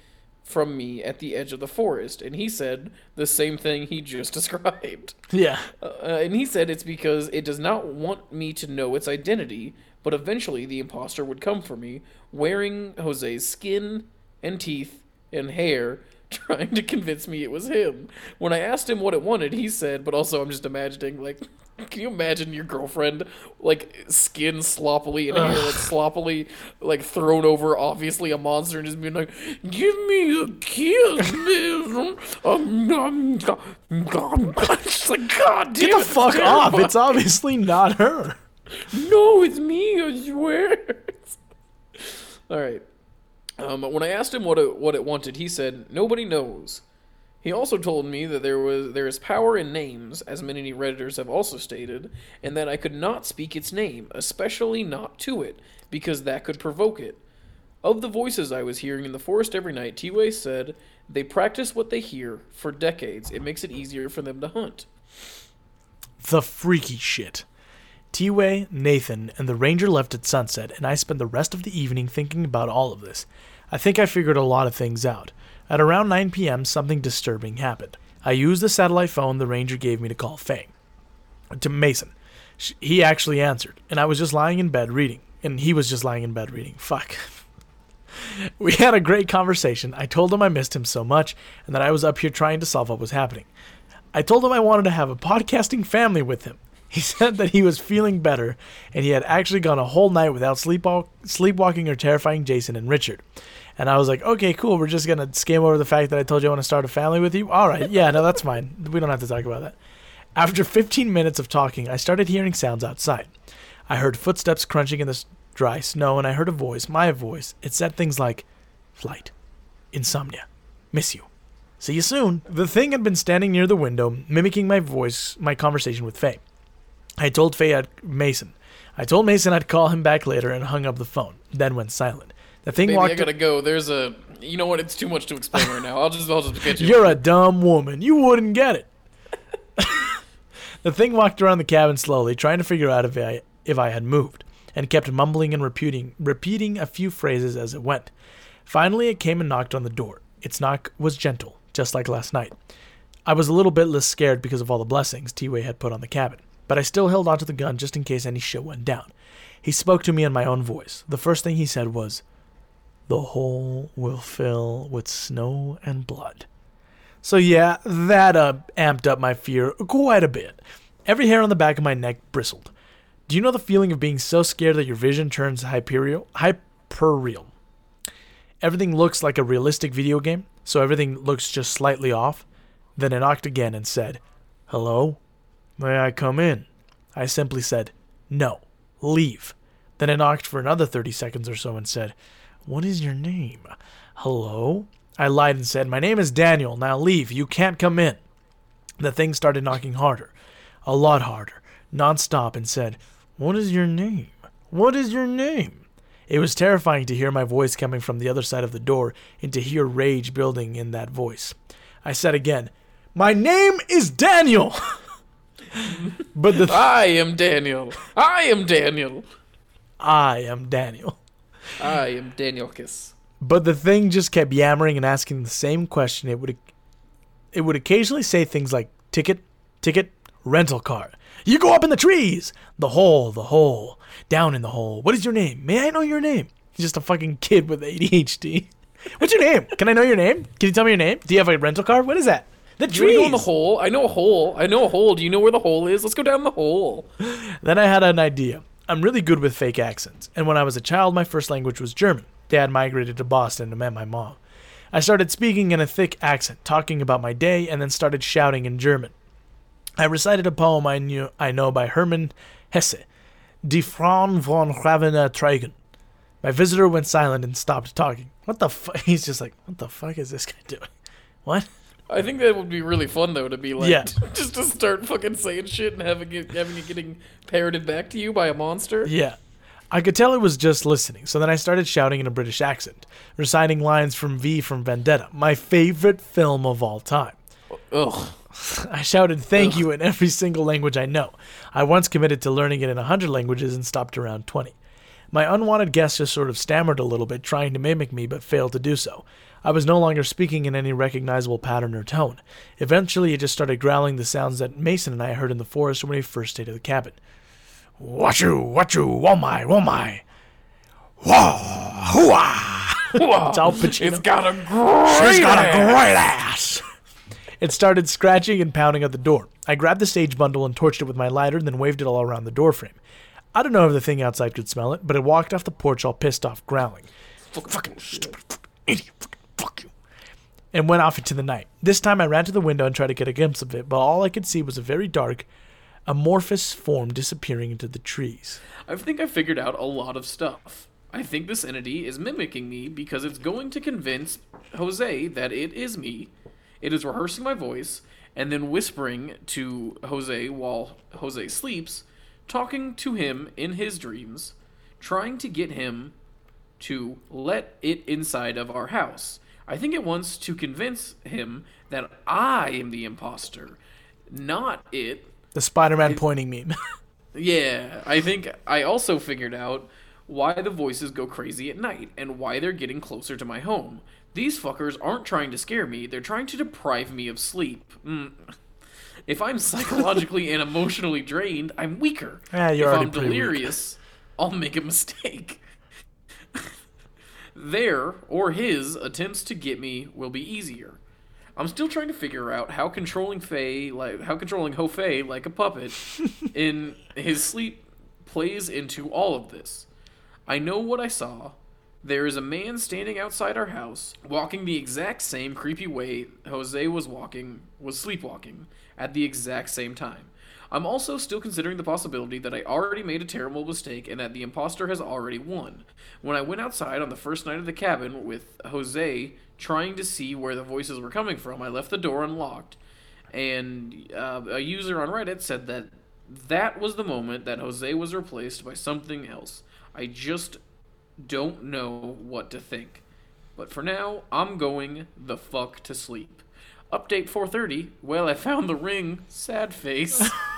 from me at the edge of the forest, and he said the same thing he just described. yeah. Uh, and he said it's because it does not want me to know its identity, but eventually the imposter would come for me, wearing Jose's skin and teeth and hair, trying to convince me it was him. When I asked him what it wanted, he said, but also I'm just imagining, like, can you imagine your girlfriend, like, skin sloppily and hair, like, sloppily, like, thrown over, obviously a monster, and just being like, give me a kiss, man. Um, um, um, It's like, God damn Get the it, fuck it's off. It's obviously not her. No, it's me, I swear. All right. Um, when I asked him what it what it wanted, he said nobody knows. He also told me that there was there is power in names, as many redditors have also stated, and that I could not speak its name, especially not to it, because that could provoke it. Of the voices I was hearing in the forest every night, T-Way said they practice what they hear for decades. It makes it easier for them to hunt. The freaky shit. T-Way, Nathan, and the ranger left at sunset, and I spent the rest of the evening thinking about all of this. I think I figured a lot of things out. At around 9 p.m., something disturbing happened. I used the satellite phone the ranger gave me to call Fang. To Mason. He actually answered, and I was just lying in bed reading. And he was just lying in bed reading. Fuck. We had a great conversation. I told him I missed him so much and that I was up here trying to solve what was happening. I told him I wanted to have a podcasting family with him. He said that he was feeling better and he had actually gone a whole night without sleepwalk- sleepwalking or terrifying Jason and Richard. And I was like, okay, cool. We're just going to skim over the fact that I told you I want to start a family with you. All right. Yeah, no, that's fine. We don't have to talk about that. After 15 minutes of talking, I started hearing sounds outside. I heard footsteps crunching in the dry snow and I heard a voice, my voice. It said things like, flight, insomnia, miss you. See you soon. The thing had been standing near the window, mimicking my voice, my conversation with Faye. I told Faye I'd Mason. I told Mason I'd call him back later and hung up the phone. Then went silent. The thing Baby, walked. I gotta go. There's a. You know what? It's too much to explain right now. I'll just I'll just get you. You're a dumb woman. You wouldn't get it. the thing walked around the cabin slowly, trying to figure out if I if I had moved, and kept mumbling and repeating repeating a few phrases as it went. Finally, it came and knocked on the door. Its knock was gentle, just like last night. I was a little bit less scared because of all the blessings T-Way had put on the cabin, but I still held onto the gun just in case any shit went down. He spoke to me in my own voice. The first thing he said was, "The hole will fill with snow and blood." So yeah, that uh, amped up my fear quite a bit. Every hair on the back of my neck bristled. Do you know the feeling of being so scared that your vision turns hyperial? Hyperreal. Everything looks like a realistic video game, so everything looks just slightly off. Then it knocked again and said, "Hello, May I come in? I simply said, No, leave. Then I knocked for another 30 seconds or so and said, What is your name? Hello? I lied and said, My name is Daniel. Now leave. You can't come in. The thing started knocking harder, a lot harder, nonstop, and said, What is your name? What is your name? It was terrifying to hear my voice coming from the other side of the door and to hear rage building in that voice. I said again, My name is Daniel! but the th- I am Daniel. I am Daniel. I am Daniel. I am Daniel Kiss. But the thing just kept yammering and asking the same question. It would it would occasionally say things like ticket, ticket, rental car. You go up in the trees. The hole, the hole. Down in the hole. What is your name? May I know your name? He's just a fucking kid with ADHD. What's your name? Can I know your name? Can you tell me your name? Do you have a rental car? What is that? The Do you want trees. go in the hole? I know a hole. I know a hole. Do you know where the hole is? Let's go down the hole. Then I had an idea. I'm really good with fake accents, and when I was a child, my first language was German. Dad migrated to Boston and met my mom. I started speaking in a thick accent, talking about my day, and then started shouting in German. I recited a poem I knew I know by Hermann Hesse, Die Frauen von Ravenna Tragen. My visitor went silent and stopped talking. What the fuck? He's just like, what the fuck is this guy doing? What? I think that would be really fun though to be like, Yeah. just to start fucking saying shit and having it, having it getting parroted back to you by a monster. Yeah. I could tell it was just listening, so then I started shouting in a British accent, reciting lines from V from Vendetta, my favorite film of all time. Ugh. I shouted thank you in every single language I know. I once committed to learning it in a 100 languages and stopped around 20. My unwanted guest just sort of stammered a little bit, trying to mimic me, but failed to do so. I was no longer speaking in any recognizable pattern or tone. Eventually, it just started growling the sounds that Mason and I heard in the forest when we first stayed at the cabin. Wachu, wachu, womai, womai. Whoa, hooah. It's Al Pacino. It's got a great. She's got a ass. great ass. It started scratching and pounding at the door. I grabbed the sage bundle and torched it with my lighter, then waved it all around the doorframe. I don't know if the thing outside could smell it, but it walked off the porch all pissed off, growling. Fucking stupid, fucking idiot, fuck you. And went off into the night. This time I ran to the window and tried to get a glimpse of it, but all I could see was a very dark, amorphous form disappearing into the trees. I think I figured out a lot of stuff. I think this entity is mimicking me because it's going to convince Jose that it is me. It is rehearsing my voice and then whispering to Jose while Jose sleeps, talking to him in his dreams, trying to get him to let it inside of our house. I think it wants to convince him that I am the imposter, not it. The Spider Man pointing meme. Yeah, I think I also figured out why the voices go crazy at night and why they're getting closer to my home. These fuckers aren't trying to scare me, they're trying to deprive me of sleep. Mm. If I'm psychologically and emotionally drained, I'm weaker. Yeah, you're if I'm pretty weak. delirious, I'll make a mistake. Their or his attempts to get me will be easier. I'm still trying to figure out how controlling Faye, like how controlling Ho Fei like a puppet in his sleep plays into all of this. I know what I saw. There is a man standing outside our house, walking the exact same creepy way Jose was walking, was sleepwalking, at the exact same time. I'm also still considering the possibility that I already made a terrible mistake and that the imposter has already won. When I went outside on the first night of the cabin with Jose trying to see where the voices were coming from, I left the door unlocked. And uh, a user on Reddit said that that was the moment that Jose was replaced by something else. I just don't know what to think. But for now, I'm going the fuck to sleep. Update 430. Well, I found the ring. Sad face.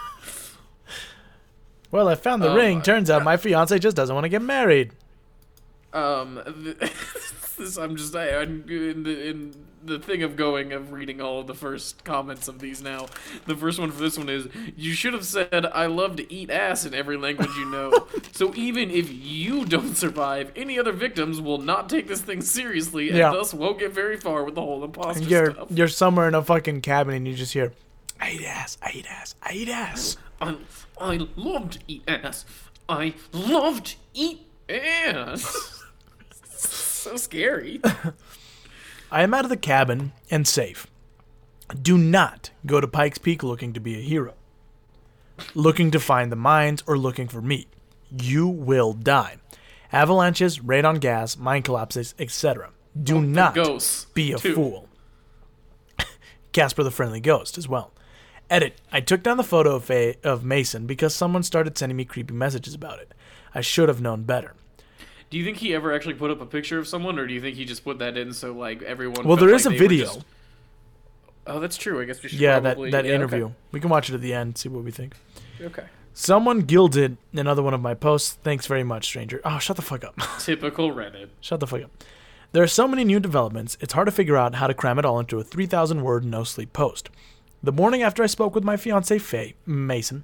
well, I found the Oh ring. Turns out my fiance just doesn't want to get married. um, this, I'm just I, I'm in the in the thing of going of reading all of the first comments of these now. The first one for this one is you should have said I love to eat ass in every language you know. so even if you don't survive, any other victims will not take this thing seriously and Yeah. thus won't get very far with the whole imposter You're stuff. you're somewhere in a fucking cabin and you just hear, I eat ass, I eat ass, I eat ass. I, loved love to eat ass. I loved ass. so scary. I am out of the cabin and safe. Do not go to Pikes Peak looking to be a hero. looking to find the mines, or looking for meat. You will die. Avalanches, radon gas, mine collapses, etc. Do not ghosts, be a too. fool. Casper the Friendly Ghost as well. Edit. I took down the photo of, a, of Mason because someone started sending me creepy messages about it. I should have known better. Do you think he ever actually put up a picture of someone, or do you think he just put that in so like everyone? Well, there is like a video. just- Oh, that's true. I guess we should. Yeah, probably, that, that yeah, okay. interview. We can watch it at the end, see what we think. Okay. Someone gilded another one of my posts. Thanks very much, stranger. Oh, shut the fuck up. Typical Reddit. Shut the fuck up. There are so many new developments, it's hard to figure out how to cram it all into a 3,000 word no sleep post. The morning after I spoke with my fiance Faye Mason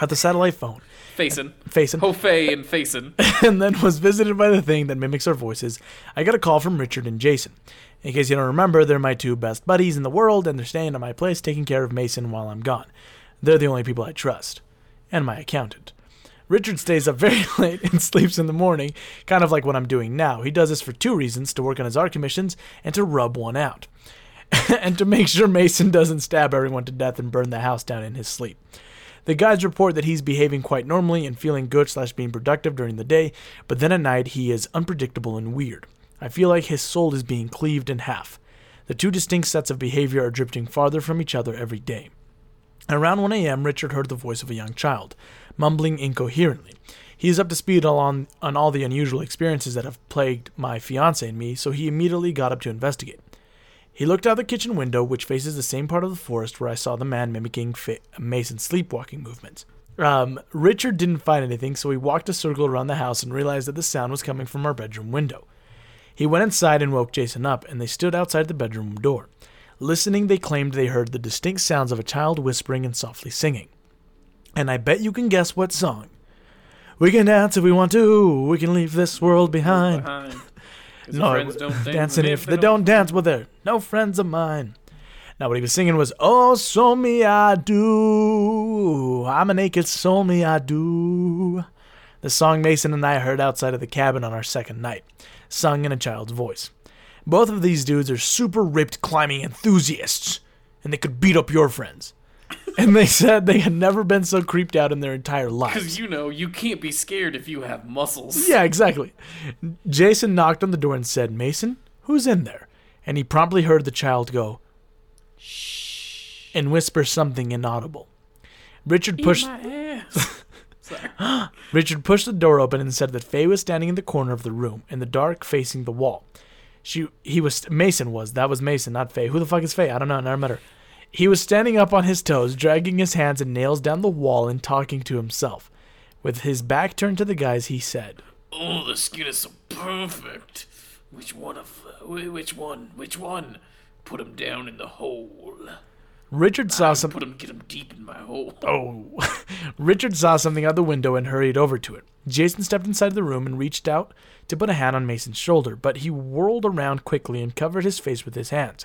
at the satellite phone, Facing. Facing, Ho Fei and facing. and then was visited by the thing that mimics our voices, I got a call from Richard and Jason. In case you don't remember, they're my two best buddies in the world, and they're staying at my place taking care of Mason while I'm gone. They're the only people I trust. And my accountant. Richard stays up very late and sleeps in the morning, kind of like what I'm doing now. He does this for two reasons to work on his art commissions and to rub one out. and to make sure Mason doesn't stab everyone to death and burn the house down in his sleep. The guides report that he's behaving quite normally and feeling good slash being productive during the day, but then at night he is unpredictable and weird. I feel like his soul is being cleaved in half. The two distinct sets of behavior are drifting farther from each other every day. Around 1 a.m., Richard heard the voice of a young child, mumbling incoherently. He is up to speed on, on all the unusual experiences that have plagued my fiance and me, so he immediately got up to investigate. He looked out the kitchen window, which faces the same part of the forest where I saw the man mimicking fa- Mason's sleepwalking movements. Um, Richard didn't find anything, so he walked a circle around the house and realized that the sound was coming from our bedroom window. He went inside and woke Jason up, and they stood outside the bedroom door. Listening, they claimed they heard the distinct sounds of a child whispering and softly singing. And I bet you can guess what song. We can dance if we want to. We can leave this world behind. Behind. No, friends don't dance dancing if they don't dance with her. No friends of mine. Now what he was singing was Oh so me I do. I'm a naked soul me I do. The song Mason and I heard outside of the cabin on our second night, sung in a child's voice. Both of these dudes are super ripped climbing enthusiasts, and they could beat up your friends. And they said they had never been so creeped out in their entire lives. Because you know you can't be scared if you have muscles. Yeah, exactly. Jason knocked on the door and said, Mason, who's in there? And he promptly heard the child go, shh, and whisper something inaudible. Richard pushed. Richard pushed the door open and said that Faye was standing in the corner of the room, in the dark, facing the wall. She, he was Mason was that was Mason, not Faye. Who the fuck is Faye? I don't know. Never met her. He was standing up on his toes, dragging his hands and nails down the wall and talking to himself. With his back turned to the guys, he said, Oh, the skin is so perfect. Which one of which one? Which one? Put him down in the hole. Richard saw some. Put him, get him deep in my hole. Oh. Richard saw something out the window and hurried over to it. Jason stepped inside the room and reached out to put a hand on Mason's shoulder, but he whirled around quickly and covered his face with his hands.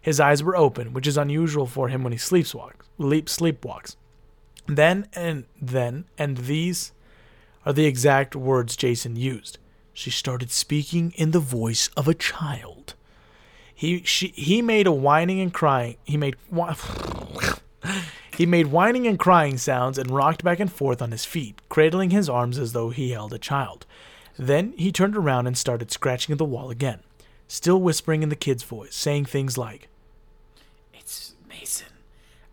His eyes were open, which is unusual for him when he sleepwalks. Leap sleepwalks. Then and then, and these are the exact words Jason used. She started speaking in the voice of a child. He she he made a whining and crying. He made he made whining and crying sounds and rocked back and forth on his feet, cradling his arms as though he held a child. Then he turned around and started scratching at the wall again, still whispering in the kid's voice, saying things like, It's Mason.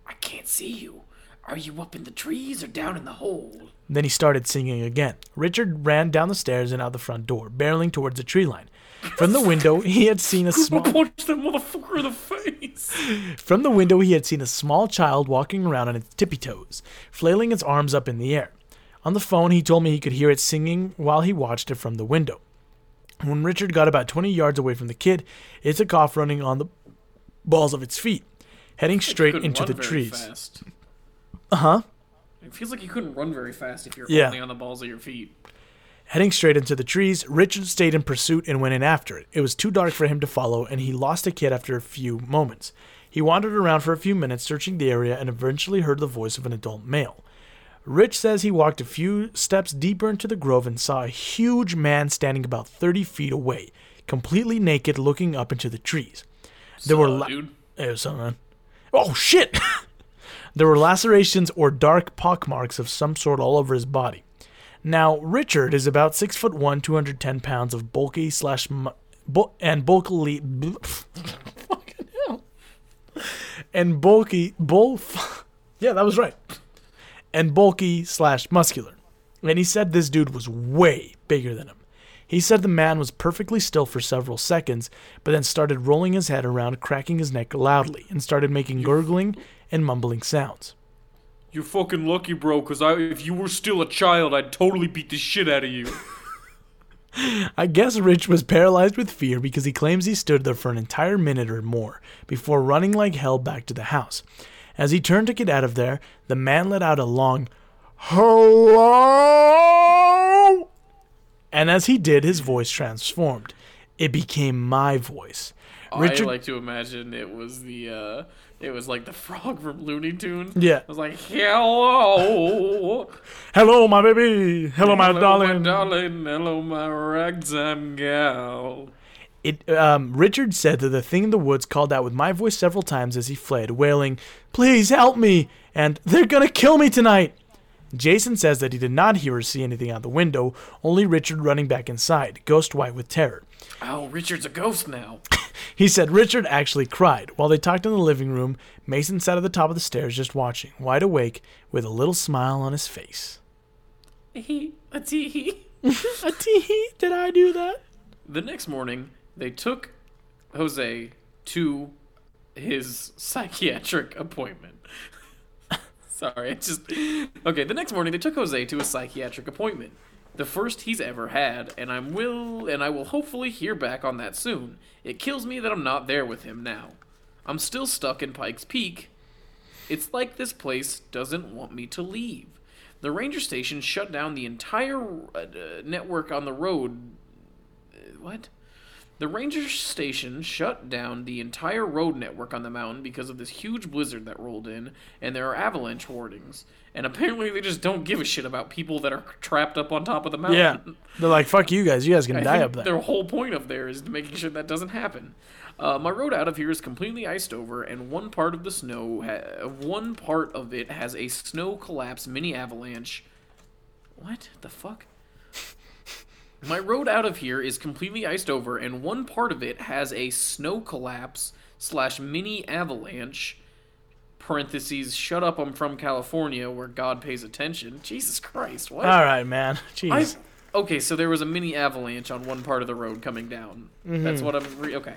I can't see you. Are you up in the trees or down in the hole? Then he started singing again. Richard ran down the stairs and out the front door, barreling towards the tree line. From the window, he had seen a small Punch that motherfucker in the face. From the window, he had seen a small child walking around on its tippy toes, flailing its arms up in the air. On the phone, he told me he could hear it singing while he watched it from the window. When Richard got about 20 yards away from the kid, it took off running on the balls of its feet, heading straight into the trees. Uh huh. It feels like you couldn't run very fast if you're Yeah. only on the balls of your feet. Heading straight into the trees, Richard stayed in pursuit and went in after it. It was too dark for him to follow, and he lost the kid after a few moments. He wandered around for a few minutes, searching the area, and eventually heard the voice of an adult male. Rich says he walked a few steps deeper into the grove and saw a huge man standing about 30 feet away, completely naked, looking up into the trees. There were la- dude. Up, man? Oh shit! There were lacerations or dark pockmarks of some sort all over his body. Now, Richard is about six foot one, 210 pounds of bulky slash mu- bu- and bulkily. fucking hell. And bulky. Bull. yeah, that was right. And bulky slash muscular. And he said this dude was way bigger than him. He said the man was perfectly still for several seconds, but then started rolling his head around, cracking his neck loudly, and started making gurgling and mumbling sounds. You're fucking lucky, bro, because if you were still a child, I'd totally beat the shit out of you. I guess Rich was paralyzed with fear because he claims he stood there for an entire minute or more before running like hell back to the house. As he turned to get out of there, the man let out a long hello. And as he did, his voice transformed. It became my voice. Richard, I like to imagine it was the uh it was like the frog from Looney Tunes. Yeah. It was like hello, hello, my baby. Hello, my darling. my darling, hello, my ragtime gal. It, um, Richard said that the thing in the woods called out with my voice several times as he fled, wailing, Please help me! And they're gonna kill me tonight! Jason says that he did not hear or see anything out the window, only Richard running back inside, ghost white with terror. Oh, Richard's a ghost now. He said Richard actually cried. While they talked in the living room, Mason sat at the top of the stairs just watching, wide awake, with a little smile on his face. He a tee. He a tee, did I do that? The next morning, they took Jose to his psychiatric appointment. Sorry, it just okay. The next morning, they took Jose to a psychiatric appointment, the first he's ever had, and I'm will and I will hopefully hear back on that soon. It kills me that I'm not there with him now. I'm still stuck in Pikes Peak. It's like this place doesn't want me to leave. The ranger station shut down the entire uh, network on the road what? The ranger station shut down the entire road network on the mountain because of this huge blizzard that rolled in, and there are avalanche warnings. And apparently, they just don't give a shit about people that are trapped up on top of the mountain. Yeah. They're like, fuck you guys, you guys can I die up there. Their whole point of there is making sure that doesn't happen. Uh, my road out of here is completely iced over, and one part of the snow, ha- one part of it has a snow collapse mini avalanche. What the fuck? My road out of here is completely iced over, and one part of it has a snow collapse slash mini avalanche. Parentheses. Shut up! I'm from California, where God pays attention. Jesus Christ! What? All right, man. Jeez. I okay, so there was a mini avalanche on one part of the road coming down. That's mm-hmm. what I'm. Re- okay,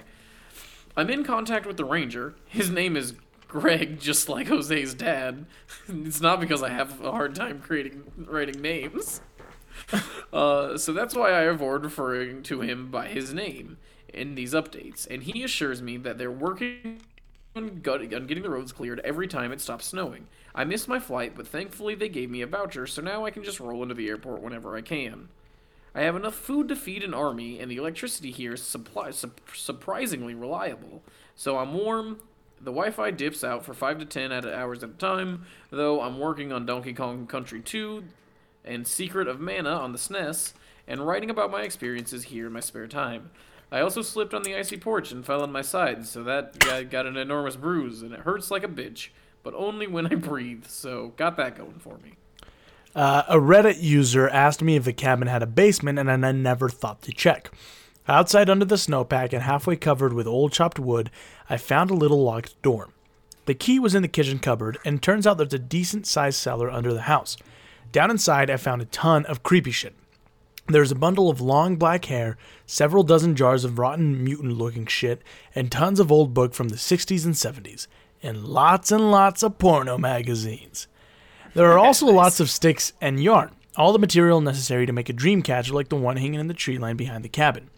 I'm in contact with the ranger. His name is Greg, just like Jose's dad. it's not because I have a hard time creating writing names. Uh, so that's why I avoid referring to him by his name in these updates, and he assures me that they're working on, getting the roads cleared every time it stops snowing. I missed my flight, but thankfully they gave me a voucher, so now I can just roll into the airport whenever I can. I have enough food to feed an army, and the electricity here is supply- sup- surprisingly reliable. So I'm warm. The Wi-Fi dips out for five to ten hours at a time. Though I'm working on Donkey Kong Country 2 and Secret of Mana on the SNES, and writing about my experiences here in my spare time. I also slipped on the icy porch and fell on my side, so that guy got an enormous bruise, and it hurts like a bitch, but only when I breathe. So got that going for me. Uh, a Reddit user asked me if the cabin had a basement, and I never thought to check. Outside under the snowpack and halfway covered with old chopped wood, I found a little locked door. The key was in the kitchen cupboard, and turns out there's a decent sized cellar under the house. Down inside, I found a ton of creepy shit. There's a bundle of long black hair, several dozen jars of rotten mutant looking shit, and tons of old book from the 60s and 70s, and lots and lots of porno magazines. There are also lots of sticks and yarn, all the material necessary to make a dream catcher like the one hanging in the tree line behind the cabin.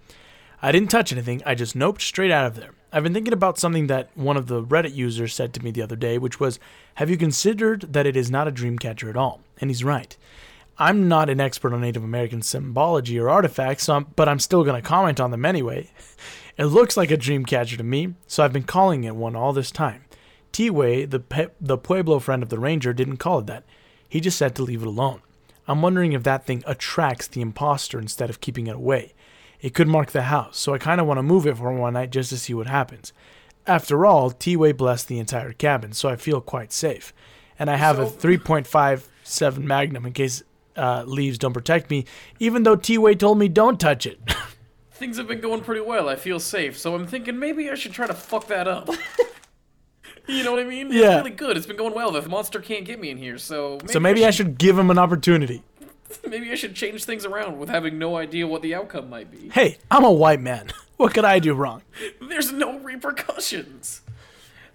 I didn't touch anything, I just noped straight out of there. I've been thinking about something that one of the Reddit users said to me the other day, which was, Have you considered that it is not a dream catcher at all? And he's right. I'm not an expert on Native American symbology or artifacts, so I'm, but I'm still going to comment on them anyway. It looks like a dream catcher to me, so I've been calling it one all this time. T-Way, the, pe- the Pueblo friend of the ranger, didn't call it that. He just said to leave it alone. I'm wondering if that thing attracts the imposter instead of keeping it away. It could mark the house, so I kind of want to move it for one night just to see what happens. After all, T-Way blessed the entire cabin, so I feel quite safe. and I have a 3.57 Magnum in case uh, leaves don't protect me. Even though T Way told me don't touch it. Things have been going pretty well. I feel safe, so I'm thinking maybe I should try to fuck that up. you know what I mean? Yeah. It's really good. It's been going well. The monster can't get me in here, so maybe so maybe I should give him an opportunity. maybe I should change things around with having no idea what the outcome might be. Hey, I'm a white man. What could I do wrong? There's no repercussions.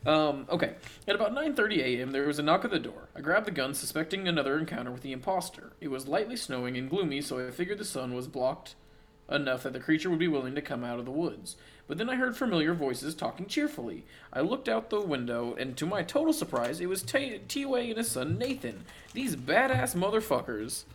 Um, okay. At about 9:30 a.m., there was a knock at the door. I grabbed the gun, suspecting another encounter with the imposter. It was lightly snowing and gloomy, so I figured the sun was blocked enough that the creature would be willing to come out of the woods. But then I heard familiar voices talking cheerfully. I looked out the window, and to my total surprise, it was T- T-Way and his son Nathan. These badass motherfuckers.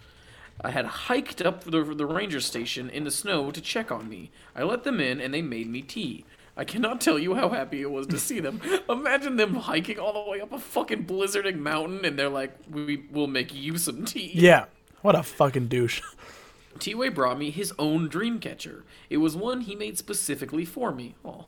I had hiked up the, the ranger station in the snow to check on me. I let them in, and they made me tea. I cannot tell you how happy it was to see them. Imagine them hiking all the way up a fucking blizzarding mountain, and they're like, "We will make you some tea." Yeah. What a fucking douche. T-Way brought me his own dream catcher. It was one he made specifically for me. Aw.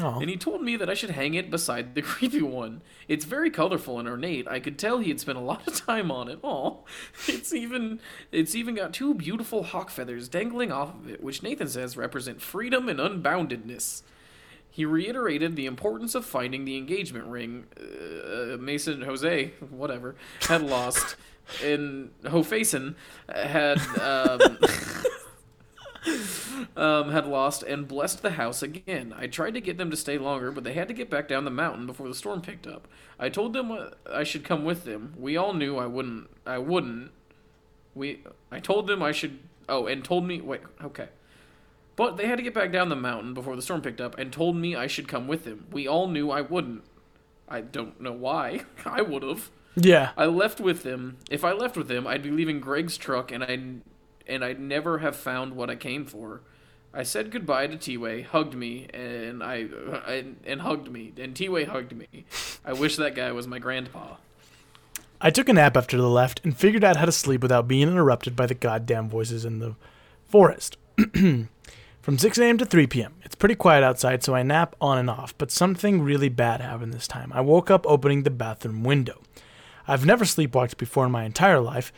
Aw. And he told me that I should hang it beside the creepy one. It's very colorful and ornate. I could tell he had spent a lot of time on it. Oh, it's even it's even got two beautiful hawk feathers dangling off of it, which Nathan says represent freedom and unboundedness. He reiterated the importance of finding the engagement ring. Uh, Mason Jose, whatever, had lost, and Hofason had um, um, had lost and blessed the house again. I tried to get them to stay longer, but they had to get back down the mountain before the storm picked up. I told them I should come with them. We all knew I wouldn't. I wouldn't. We. I told them I should. Oh, and told me. Wait. Okay. But they had to get back down the mountain before the storm picked up, and told me I should come with them. We all knew I wouldn't. I don't know why. I would have. Yeah. I left with them. If I left with them, I'd be leaving Greg's truck, and I and I'd never have found what I came for. I said goodbye to T-Way, hugged me, and I, uh, I and hugged me, and T-Way hugged me. I wish that guy was my grandpa. I took a nap after the left and figured out how to sleep without being interrupted by the goddamn voices in the forest. From 6 a.m. to 3 p.m. It's pretty quiet outside, so I nap on and off, but something really bad happened this time. I woke up opening the bathroom window. I've never sleepwalked before in my entire life.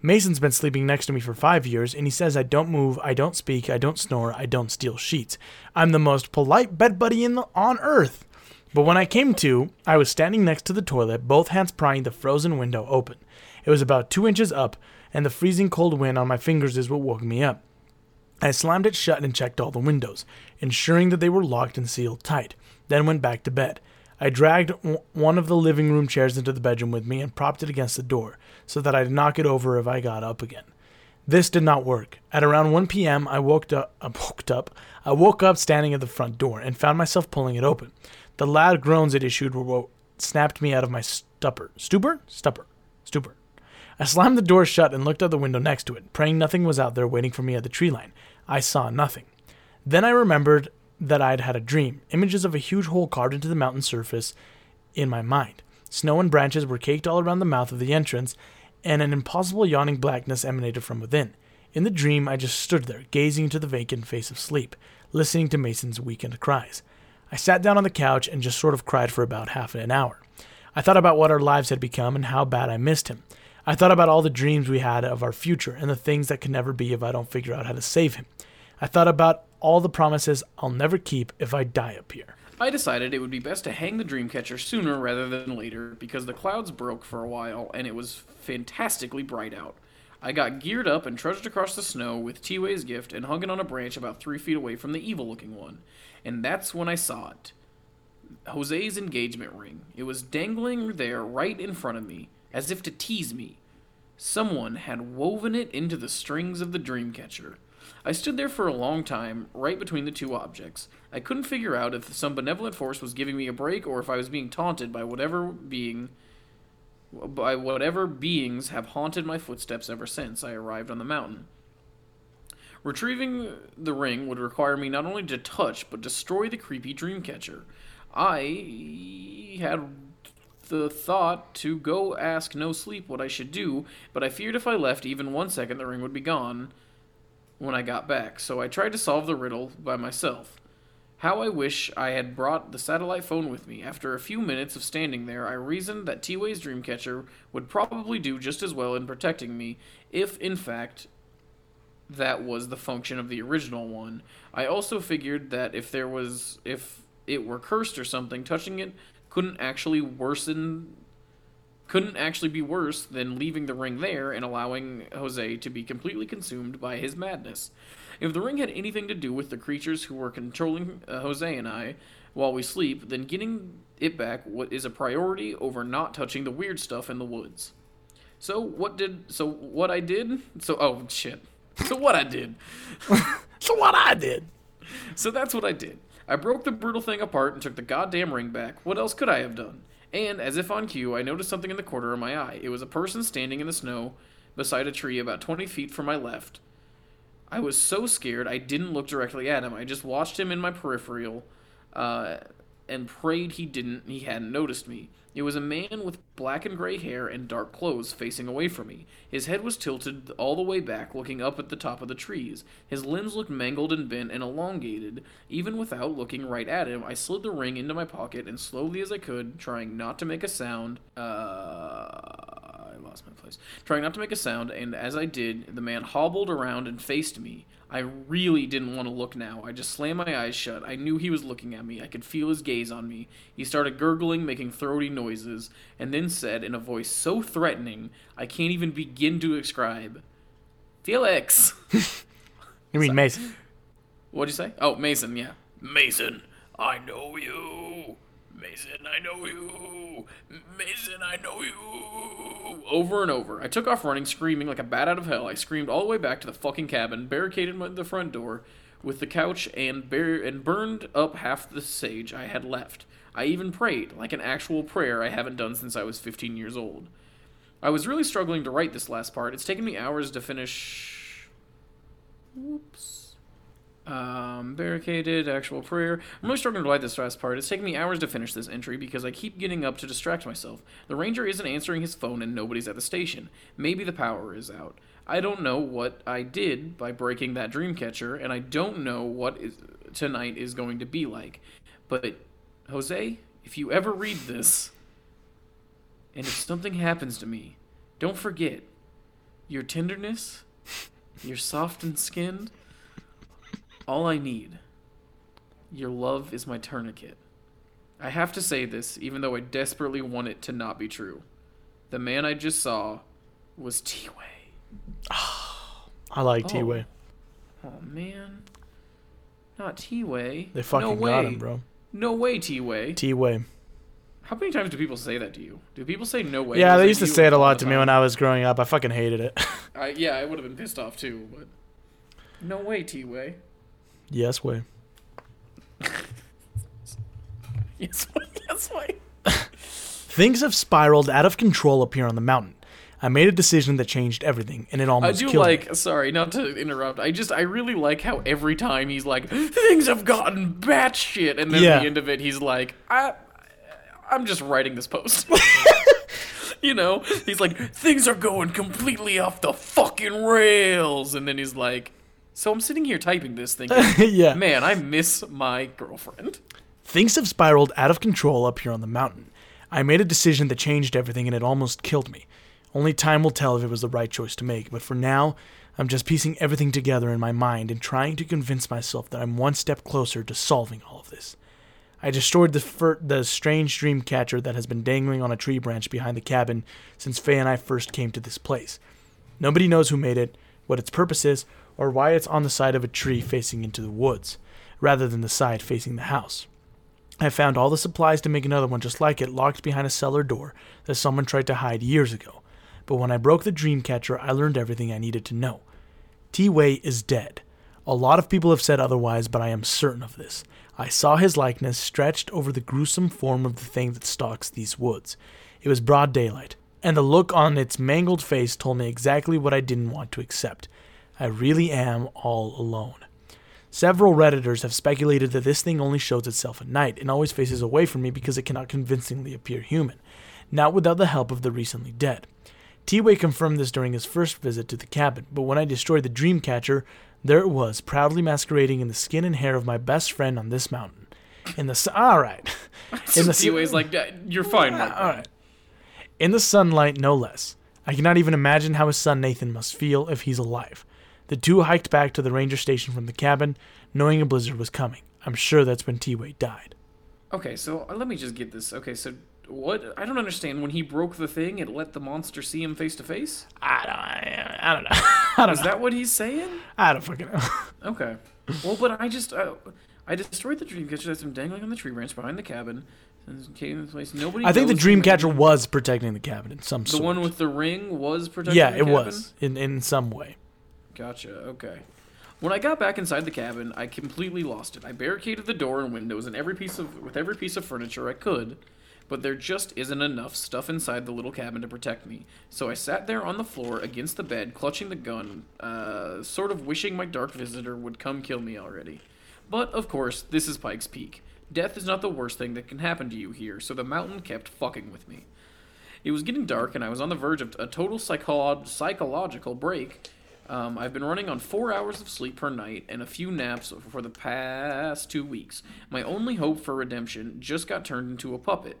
Mason's been sleeping next to me for five years, and he says I don't move, I don't speak, I don't snore, I don't steal sheets. I'm the most polite bed buddy in the, on earth. But when I came to, I was standing next to the toilet, both hands prying the frozen window open. It was about two inches up, and the freezing cold wind on my fingers is what woke me up. I slammed it shut and checked all the windows, ensuring that they were locked and sealed tight, then went back to bed. I dragged w- one of the living room chairs into the bedroom with me and propped it against the door so that I'd knock it over if I got up again. This did not work. At around 1 p.m., I woke up, I uh, woke up. I woke up standing at the front door and found myself pulling it open. The loud groans it issued were what snapped me out of my stupor. Stupor? Stupor. Stupor. I slammed the door shut and looked out the window next to it, praying nothing was out there waiting for me at the tree line. I saw nothing. Then I remembered that I'd had a dream, images of a huge hole carved into the mountain surface in my mind. Snow and branches were caked all around the mouth of the entrance, and an impossible yawning blackness emanated from within. In the dream, I just stood there, gazing into the vacant face of sleep, listening to Mason's weakened cries. I sat down on the couch and just sort of cried for about half an hour. I thought about what our lives had become and how bad I missed him. I thought about all the dreams we had of our future and the things that could never be if I don't figure out how to save him. I thought about all the promises I'll never keep if I die up here. I decided it would be best to hang the Dreamcatcher sooner rather than later because the clouds broke for a while and it was fantastically bright out. I got geared up and trudged across the snow with T-Way's gift and hung it on a branch about three feet away from the evil-looking one. And that's when I saw it. Jose's engagement ring. It was dangling there right in front of me, as if to tease me. Someone had woven it into the strings of the Dreamcatcher. I stood there for a long time, right between the two objects. I couldn't figure out if some benevolent force was giving me a break or if I was being taunted by whatever being by whatever beings have haunted my footsteps ever since I arrived on the mountain. Retrieving the ring would require me not only to touch but destroy the creepy dreamcatcher. I had the thought to go ask No Sleep what I should do, but I feared if I left even one second the ring would be gone when I got back, so I tried to solve the riddle by myself. How I wish I had brought the satellite phone with me. After a few minutes of standing there, I reasoned that T-Way's Dreamcatcher would probably do just as well in protecting me, if in fact that was the function of the original one. I also figured that if there was if it were cursed or something, touching it couldn't actually worsen couldn't actually be worse than leaving the ring there and allowing Jose to be completely consumed by his madness. If the ring had anything to do with the creatures who were controlling uh, Jose and I while we sleep, then getting it back wa- is a priority over not touching the weird stuff in the woods. So what did so what I did? So oh shit. So what I did. So what I did? So that's what I did. I broke the brutal thing apart and took the goddamn ring back. What else could I have done? And, as if on cue, I noticed something in the corner of my eye. It was a person standing in the snow beside a tree about 20 feet from my left. I was so scared I didn't look directly at him. I just watched him in my peripheral uh, and prayed he didn't he hadn't noticed me. It was a man with black and gray hair and dark clothes facing away from me. His head was tilted all the way back, looking up at the top of the trees. His limbs looked mangled and bent and elongated. Even without looking right at him, I slid the ring into my pocket and slowly as I could, trying not to make a sound, uh, I lost my place. Trying not to make a sound, and as I did, the man hobbled around and faced me. I really didn't want to look now. I just slammed my eyes shut. I knew he was looking at me. I could feel his gaze on me. He started gurgling, making throaty noises, and then said in a voice so threatening I can't even begin to describe Felix! You mean Mason? What'd you say? Oh, Mason, yeah. Mason, I know you. Mason, I know you. Mason, I know you. Over and over. I took off running, screaming like a bat out of hell. I screamed all the way back to the fucking cabin, barricaded the front door with the couch, and, bar- and burned up half the sage I had left. I even prayed, like an actual prayer I haven't done since I was 15 years old. I was really struggling to write this last part. It's taken me hours to finish. Whoops. Um, barricaded, actual prayer. I'm really struggling to write this last part. It's taken me hours to finish this entry because I keep getting up to distract myself. The ranger isn't answering his phone and nobody's at the station. Maybe the power is out. I don't know what I did by breaking that dream catcher, and I don't know what is, tonight is going to be like. But, Jose, if you ever read this, and if something happens to me, don't forget your tenderness, your soft and skinned, all I need. Your love is my tourniquet. I have to say this, even though I desperately want it to not be true. The man I just saw was T Way. Oh, I like Oh. T Way. Oh man. Not T Way. They fucking no way. got him, bro. No way, T Way. T Way. How many times do people say that to you? Do people say no way? Yeah, they used to say it a lot to me when I was growing up. I fucking hated it. I, yeah, I would have been pissed off too, but no way, T Way. yes, way. Yes, way. yes, way. Things have spiraled out of control up here on the mountain. I made a decision that changed everything, and it almost. I do killed like. me. Sorry, not to interrupt. I just, I really like how every time he's like, things have gotten batshit, and then Yeah. at the end of it, he's like, I, I'm just writing this post. you know, he's like, things are going completely off the fucking rails, and then he's like, so I'm sitting here typing this, thinking, yeah. man, I miss my girlfriend. Things have spiraled out of control up here on the mountain. I made a decision that changed everything and it almost killed me. Only time will tell if it was the right choice to make, but for now, I'm just piecing everything together in my mind and trying to convince myself that I'm one step closer to solving all of this. I destroyed the fir- the strange dream catcher that has been dangling on a tree branch behind the cabin since Faye and I first came to this place. Nobody knows who made it, what its purpose is, or why it's on the side of a tree facing into the woods, rather than the side facing the house. I found all the supplies to make another one just like it locked behind a cellar door that someone tried to hide years ago. But when I broke the dream catcher, I learned everything I needed to know. T Way is dead. A lot of people have said otherwise, but I am certain of this. I saw his likeness stretched over the gruesome form of the thing that stalks these woods. It was broad daylight, and the look on its mangled face told me exactly what I didn't want to accept. I really am all alone. Several Redditors have speculated that this thing only shows itself at night and always faces away from me because it cannot convincingly appear human, not without the help of the recently dead. T-Way confirmed this during his first visit to the cabin, but when I destroyed the dream catcher, there it was, proudly masquerading in the skin and hair of my best friend on this mountain. In the sun, all right. In the Anyways, like, you're fine. All right. In the sunlight, no less. I cannot even imagine how his son Nathan must feel if he's alive. The two hiked back to the ranger station from the cabin, knowing a blizzard was coming. I'm sure that's when T-Way died. Okay, so uh, let me just get this. Okay, so what? I don't understand. When he broke the thing, it let the monster see him face to face. I don't, I, I don't know. I don't Is know. that what he's saying? I don't fucking know. Okay. Well, but I just uh, I destroyed the dream catcher that's been dangling on the tree branch behind the cabin. and came in place. Nobody. I think the knows dream catcher was protecting the cabin in some The sort. one with the ring was protecting. yeah, it cabin? was in in some way. Gotcha. Okay. When I got back inside the cabin, I completely lost it. I barricaded the door and windows and every piece of with every piece of furniture I could, but there just isn't enough stuff inside the little cabin to protect me. So I sat there on the floor against the bed, clutching the gun, uh, sort of wishing my dark visitor would come kill me already. But of course, this is Pike's Peak. Death is not the worst thing that can happen to you here, so the mountain kept fucking with me. It was getting dark, and I was on the verge of a total psycho- psychological break. Um, I've been running on four hours of sleep per night and a few naps for the past two weeks. My only hope for redemption just got turned into a puppet.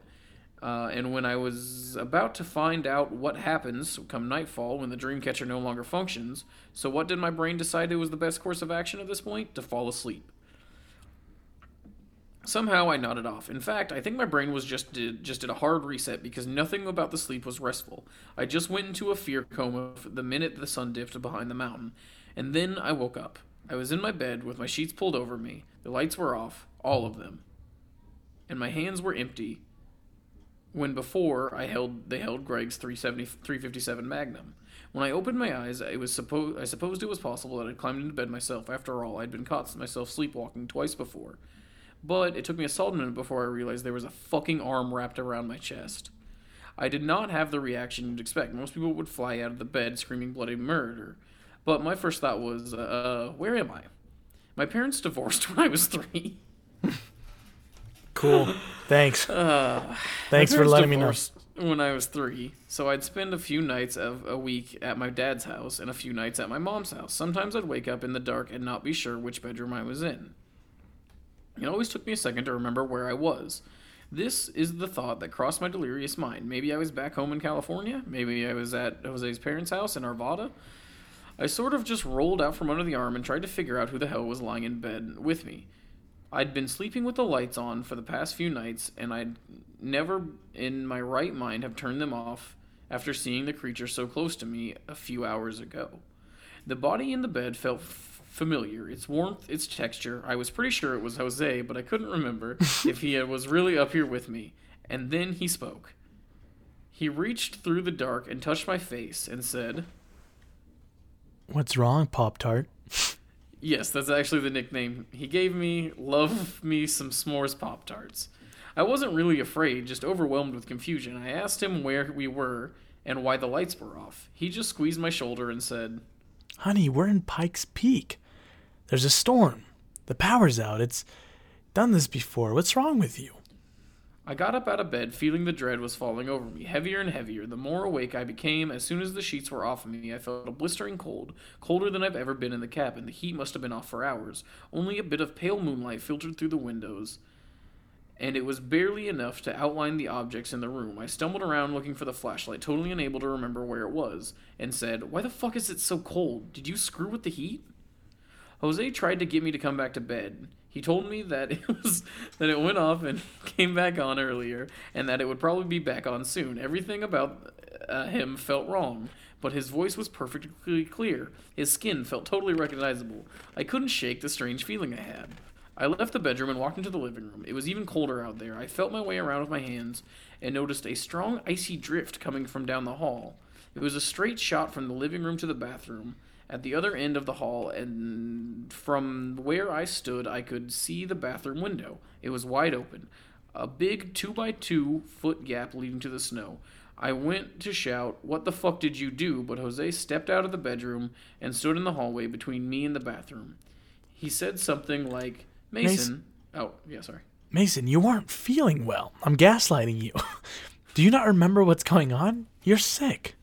Uh, and when I was about to find out what happens come nightfall when the Dreamcatcher no longer functions, so what did my brain decide it was the best course of action at this point? To fall asleep. Somehow I nodded off. In fact, I think my brain was just did, just did a hard reset because nothing about the sleep was restful. I just went into a fear coma the minute the sun dipped behind the mountain, and then I woke up. I was in my bed with my sheets pulled over me. The lights were off, all of them, and my hands were empty. When before I held they held Greg's 370 357 Magnum. When I opened my eyes, it was suppo- I supposed it was possible that I'd climbed into bed myself. After all, I'd been caught myself sleepwalking twice before. But it took me a solid minute before I realized there was a fucking arm wrapped around my chest. I did not have the reaction you'd expect. Most people would fly out of the bed screaming bloody murder. But my first thought was, uh, where am I? My parents divorced when I was three. Cool. Thanks. Thanks for letting me know. When I was three, so I'd spend a few nights of a week at my dad's house and a few nights at my mom's house. Sometimes I'd wake up in the dark and not be sure which bedroom I was in. It always took me a second to remember where I was. This is the thought that crossed my delirious mind. Maybe I was back home in California. Maybe I was at Jose's parents' house in Arvada. I sort of just rolled out from under the arm and tried to figure out who the hell was lying in bed with me. I'd been sleeping with the lights on for the past few nights, and I'd never in my right mind have turned them off after seeing the creature so close to me a few hours ago. The body in the bed felt familiar. Its warmth, its texture. I was pretty sure it was Jose, but I couldn't remember if he was really up here with me. And then he spoke. He reached through the dark and touched my face and said, What's wrong, Pop Tart? Yes, that's actually the nickname he gave me. Love me some s'mores Pop Tarts. I wasn't really afraid, just overwhelmed with confusion. I asked him where we were and why the lights were off. He just squeezed my shoulder and said, Honey, we're in Pike's Peak. There's a storm. The power's out. It's done this before. What's wrong with you? I got up out of bed, feeling the dread was falling over me, heavier and heavier. The more awake I became, as soon as the sheets were off of me, I felt a blistering cold, colder than I've ever been in the cabin. The heat must have been off for hours. Only a bit of pale moonlight filtered through the windows, and it was barely enough to outline the objects in the room. I stumbled around looking for the flashlight, totally unable to remember where it was, and said, Why the fuck is it so cold? Did you screw with the heat? Jose tried to get me to come back to bed. He told me that it was that it went off and came back on earlier, and that it would probably be back on soon. Everything about uh, him felt wrong, but his voice was perfectly clear. His skin felt totally recognizable. I couldn't shake the strange feeling I had. I left the bedroom and walked into the living room. It was even colder out there. I felt my way around with my hands and noticed a strong icy drift coming from down the hall. It was a straight shot from the living room to the bathroom at the other end of the hall, and from where I stood, I could see the bathroom window. It was wide open, a big two by two foot gap leading to the snow. I went to shout, What the fuck did you do? But Jose stepped out of the bedroom and stood in the hallway between me and the bathroom. He said something like, Mason. Mason. Oh, yeah, sorry. Mason, you aren't feeling well. I'm gaslighting you. Do you not remember what's going on? You're sick.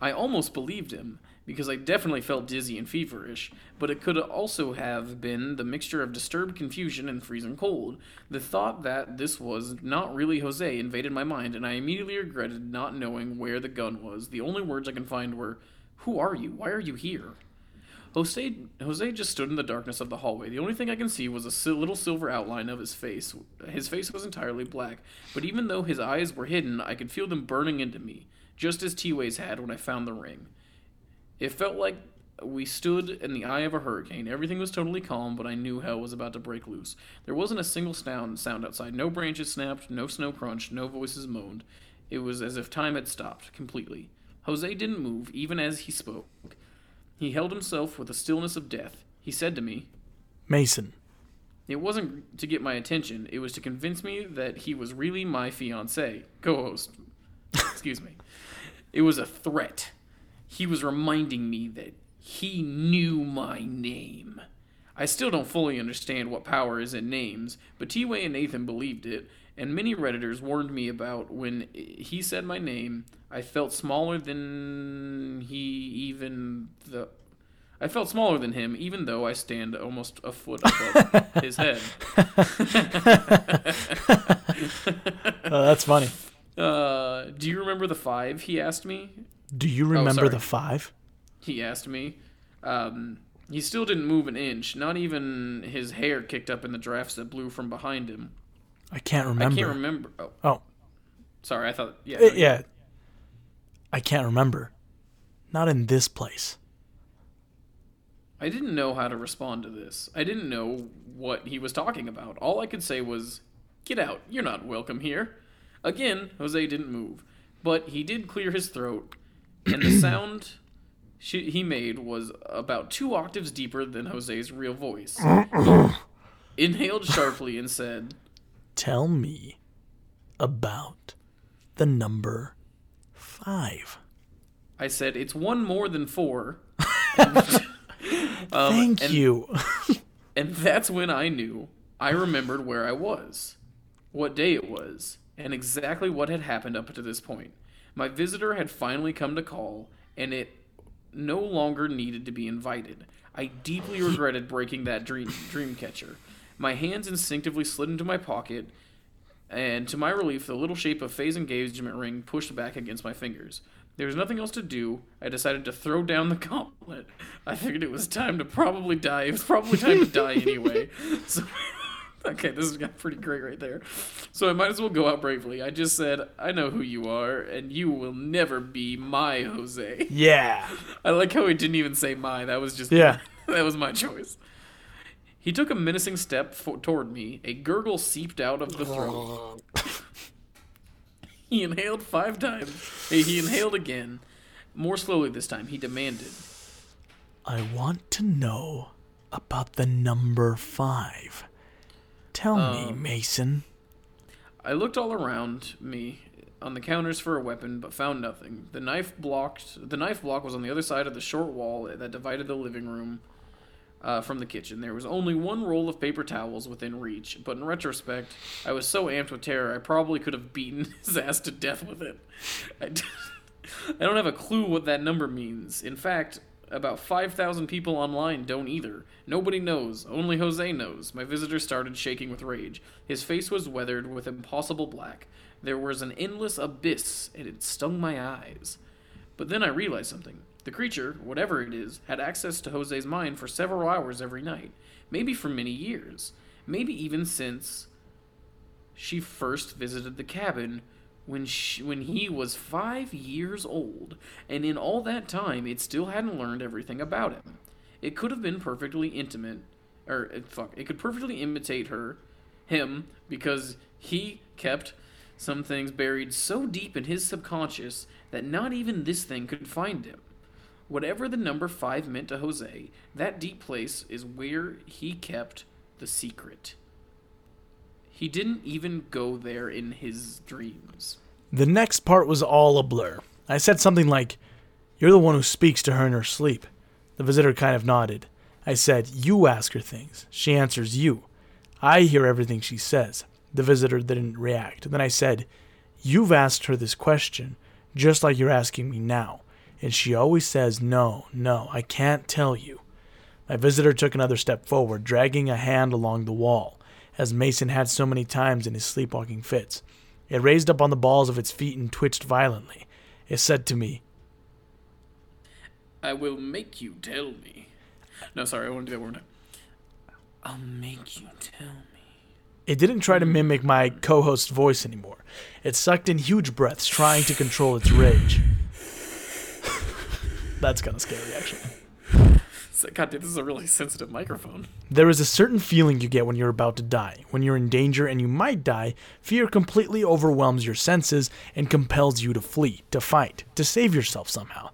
I almost believed him. Because I definitely felt dizzy and feverish, but it could also have been the mixture of disturbed confusion and freezing cold. The thought that this was not really Jose invaded my mind, and I immediately regretted not knowing where the gun was. The only words I can find were, Who are you? Why are you here? Jose, Jose just stood in the darkness of the hallway. The only thing I can see was a little silver outline of his face. His face was entirely black, but even though his eyes were hidden, I could feel them burning into me, just as T-Way's had when I found the ring. It felt like we stood in the eye of a hurricane. Everything was totally calm, but I knew hell was about to break loose. There wasn't a single sound sound outside. No branches snapped, no snow crunched, no voices moaned. It was as if time had stopped completely. Jose didn't move, even as he spoke. He held himself with the stillness of death. He said to me, Mason. It wasn't to get my attention, it was to convince me that he was really my fiance, co host. Excuse me. It was a threat. He was reminding me that he knew my name. I still don't fully understand what power is in names, but T Way and Nathan believed it, and many Redditors warned me about when he said my name, I felt smaller than he even the I felt smaller than him, even though I stand almost a foot above his head. Oh, that's funny. Uh, do you remember the five? He asked me. Do you remember sorry. the five? He asked me. Um, he still didn't move an inch. Not even his hair kicked up in the drafts that blew from behind him. I can't remember. I can't remember. Oh, Oh, sorry. I thought. Yeah. uh, no, yeah. I can't remember. Not in this place. I didn't know how to respond to this. I didn't know what he was talking about. All I could say was, "Get out! You're not welcome here." Again, Jose didn't move, but he did clear his throat, and the sound she, he made was about two octaves deeper than Jose's real voice. Inhaled sharply and said, Tell me about the number five. "I said it's one more than four. Um, Thank and- you. And that's when I knew. I remembered where I was, what day it was, and exactly what had happened up to this point. My visitor had finally come to call, and it no longer needed to be invited. I deeply regretted breaking that dream dream catcher. My hands instinctively slid into my pocket, and to my relief, the little shape of Faye's engagement ring pushed back against my fingers. There was nothing else to do. I decided to throw down the gauntlet. I figured it was time to probably die. It was probably time to die anyway. So, okay, this has got pretty great right there. So I might as well go out bravely. I just said, I know who you are, and you will never be my Jose. yeah. I like how he didn't even say my. That was just Yeah. that was my choice. He took a menacing step fo- toward me. A gurgle seeped out of the throat. he inhaled five times. Hey, He inhaled again, more slowly this time. He demanded, I want to know about the number five. Tell me, Um, Mason. I looked all around me on the counters for a weapon, but found nothing. The knife blocked. The knife block was on the other side of the short wall that divided the living room uh, from the kitchen. There was only one roll of paper towels within reach, but in retrospect, I was so amped with terror I probably could have beaten his ass to death with it. I, d- I don't have a clue what that number means. In fact, about 5,000 people online don't either. Nobody knows. Only Jose knows. My visitor started shaking with rage. His face was weathered with impossible black. There was an endless abyss, and it stung my eyes. But then I realized something. The creature, whatever it is, had access to Jose's mind for several hours every night. Maybe for many years. Maybe even since she first visited the cabin when she, when he was five years old, and in all that time, it still hadn't learned everything about him. It could have been perfectly intimate, or uh, fuck, it could perfectly imitate her, him, because he kept some things buried so deep in his subconscious that not even this thing could find him. Whatever the number five meant to Jose, that deep place is where he kept the secret. He didn't even go there in his dreams. The next part was all a blur. I said something like, You're the one who speaks to her in her sleep. The visitor kind of nodded. I said, You ask her things. She answers you. I hear everything she says. The visitor didn't react. Then I said, You've asked her this question, just like you're asking me now. and she always says, No, no, I can't tell you. My visitor took another step forward, dragging a hand along the wall, as Mason had so many times in his sleepwalking fits. It raised up on the balls of its feet and twitched violently. It said to me, I will make you tell me. No, sorry, I want to do that one more time. I'll make you tell me. It didn't try to mm-hmm. mimic my co host's voice anymore. It sucked in huge breaths, trying to control its rage. That's kind of scary, actually. God, dude, this is a really sensitive microphone. There is a certain feeling you get when you're about to die. When you're in danger and you might die, fear completely overwhelms your senses and compels you to flee, to fight, to save yourself somehow.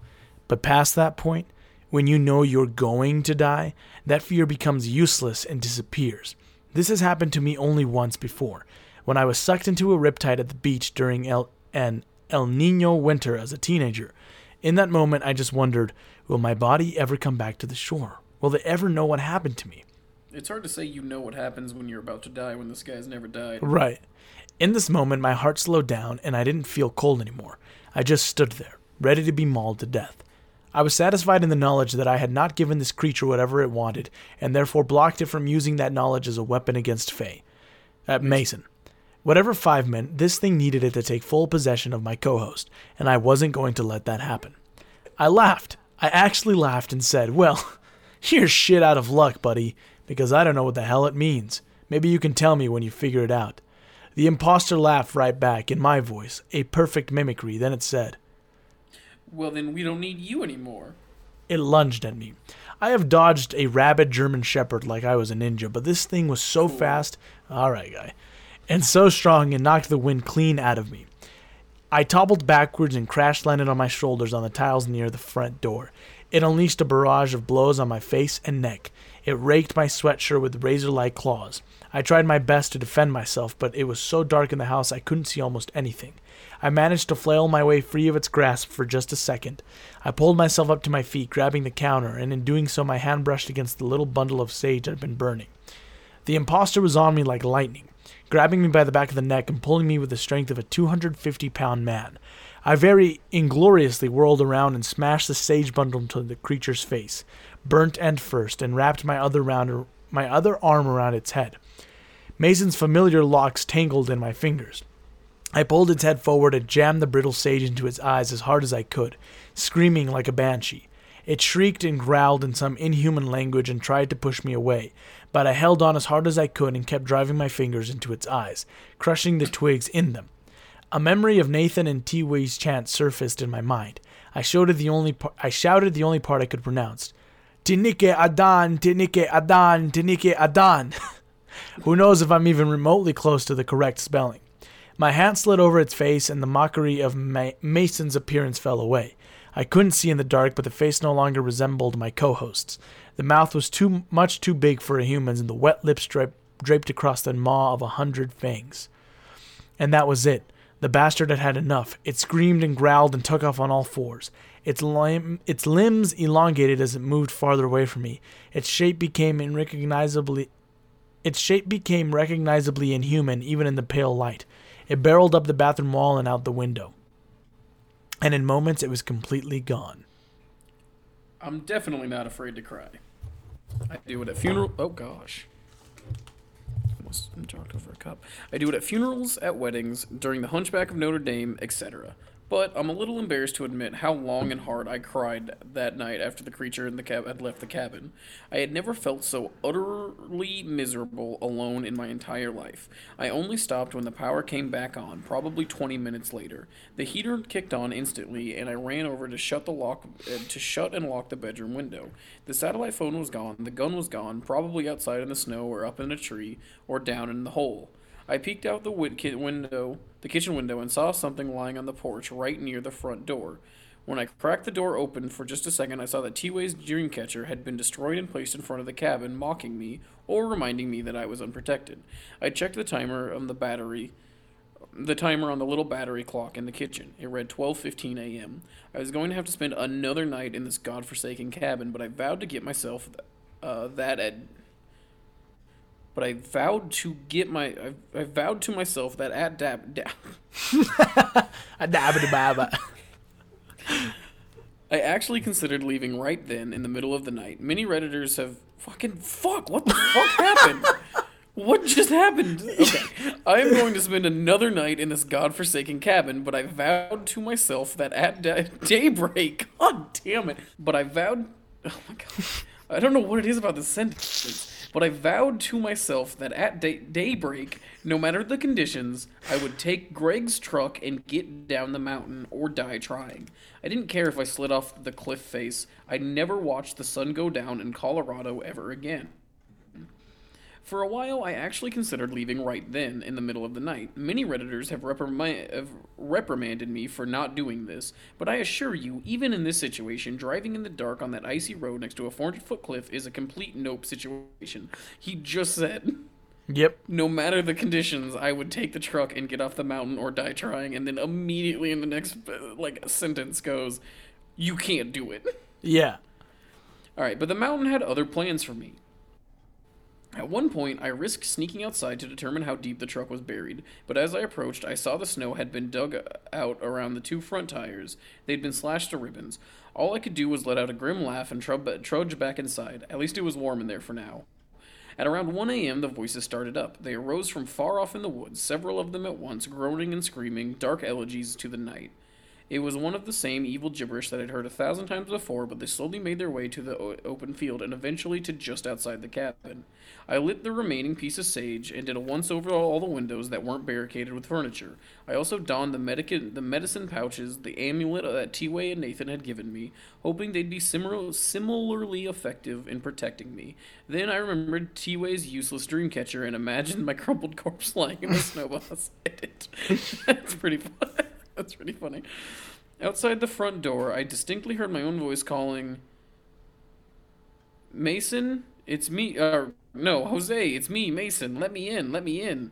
But past that point, when you know you're going to die, that fear becomes useless and disappears. This has happened to me only once before, when I was sucked into a riptide at the beach during El- an El Nino winter as a teenager. In that moment, I just wondered, will my body ever come back to the shore? Will they ever know what happened to me? It's hard to say you know what happens when you're about to die when this guy's never died. Right. In this moment, my heart slowed down and I didn't feel cold anymore. I just stood there, ready to be mauled to death. I was satisfied in the knowledge that I had not given this creature whatever it wanted, and therefore blocked it from using that knowledge as a weapon against Faye. Uh, Mason. Whatever Five meant, this thing needed it to take full possession of my co host, and I wasn't going to let that happen. I laughed. I actually laughed and said, Well, you're shit out of luck, buddy, because I don't know what the hell it means. Maybe you can tell me when you figure it out. The impostor laughed right back in my voice, a perfect mimicry. Then it said, Well, then we don't need you anymore. It lunged at me. I have dodged a rabid German shepherd like I was a ninja, but this thing was so fast, alright, guy, and so strong it knocked the wind clean out of me. I toppled backwards and crash landed on my shoulders on the tiles near the front door. It unleashed a barrage of blows on my face and neck. It raked my sweatshirt with razor like claws. I tried my best to defend myself, but it was so dark in the house I couldn't see almost anything. I managed to flail my way free of its grasp for just a second. I pulled myself up to my feet, grabbing the counter, and in doing so, my hand brushed against the little bundle of sage had been burning. The impostor was on me like lightning, grabbing me by the back of the neck and pulling me with the strength of a 250 pound man. I very ingloriously whirled around and smashed the sage bundle into the creature's face, burnt end first, and wrapped my other round my other arm around its head. Mason's familiar locks tangled in my fingers. I pulled its head forward and jammed the brittle sage into its eyes as hard as I could, screaming like a banshee. It shrieked and growled in some inhuman language and tried to push me away, but I held on as hard as I could and kept driving my fingers into its eyes, crushing the twigs in them. A memory of Nathan and Tiwi's chant surfaced in my mind. I shouted the only par- I shouted the only part I could pronounce. Tinike Adan, Tinike Adan, Tinike Adan. Who knows if I'm even remotely close to the correct spelling. My hand slid over its face, and the mockery of Ma- Mason's appearance fell away. I couldn't see in the dark, but the face no longer resembled my co host's. The mouth was too much too big for a human's, and the wet lips dra- draped across the maw of a hundred fangs. And that was it. The bastard had had enough. It screamed and growled and took off on all fours. Its, lim- its limbs elongated as it moved farther away from me. Its shape became unrecognizably its shape became recognizably inhuman even in the pale light. It barreled up the bathroom wall and out the window. And in moments it was completely gone. I'm definitely not afraid to cry. I do it at funeral. Oh gosh. Almost knocked over a cup. I do it at funerals, at weddings, during the Hunchback of Notre Dame, etc. But I'm a little embarrassed to admit how long and hard I cried that night after the creature in the cab had left the cabin. I had never felt so utterly miserable alone in my entire life. I only stopped when the power came back on, probably 20 minutes later. The heater kicked on instantly, and I ran over to shut the lock uh, to shut and lock the bedroom window. The satellite phone was gone, the gun was gone, probably outside in the snow or up in a tree or down in the hole. I peeked out the win- window, the kitchen window, and saw something lying on the porch right near the front door. When I cracked the door open for just a second, I saw that T-Way's dreamcatcher had been destroyed and placed in front of the cabin, mocking me or reminding me that I was unprotected. I checked the timer on the battery, the timer on the little battery clock in the kitchen. It read 12:15 a.m. I was going to have to spend another night in this godforsaken cabin, but I vowed to get myself uh, that at but I vowed to get my I, I vowed to myself that at dab, dab Adabadababa. I actually considered leaving right then in the middle of the night. Many Redditors have fucking fuck. What the fuck happened? What just happened? Okay. I am going to spend another night in this godforsaken cabin, but I vowed to myself that at da- daybreak, god damn it, but I vowed, oh my god, I don't know what it is about this sentence, but I vowed to myself that at day- daybreak, no matter the conditions, I would take Greg's truck and get down the mountain or die trying. I didn't care if I slid off the cliff face. I'd never watched the sun go down in Colorado ever again. For a while, I actually considered leaving right then, in the middle of the night. Many Redditors have, have reprimanded me for not doing this, but I assure you, even in this situation, driving in the dark on that icy road next to a 400 foot cliff is a complete nope situation. He just said, Yep. no matter the conditions, I would take the truck and get off the mountain or die trying, and then immediately in the next, uh, like, sentence goes, you can't do it. Yeah. Alright, but the mountain had other plans for me. At one point, I risked sneaking outside to determine how deep the truck was buried, but as I approached, I saw the snow had been dug out around the two front tires. They'd been slashed to ribbons. All I could do was let out a grim laugh and trudge back inside. At least it was warm in there for now. At around 1 a.m., the voices started up. They arose from far off in the woods, several of them at once, groaning and screaming, dark elegies to the night. It was one of the same evil gibberish that I'd heard a thousand times before, but they slowly made their way to the o- open field and eventually to just outside the cabin. I lit the remaining piece of sage and did a once over all the windows that weren't barricaded with furniture. I also donned the, medica- the medicine pouches, the amulet that T-Way and Nathan had given me, hoping they'd be simil- similarly effective in protecting me. Then I remembered T-Way's useless dream catcher and imagined my crumpled corpse lying in the snow beside it. That's pretty fun. That's pretty funny. Outside the front door, I distinctly heard my own voice calling, Mason, it's me. Uh, no, Jose, it's me, Mason. Let me in, let me in.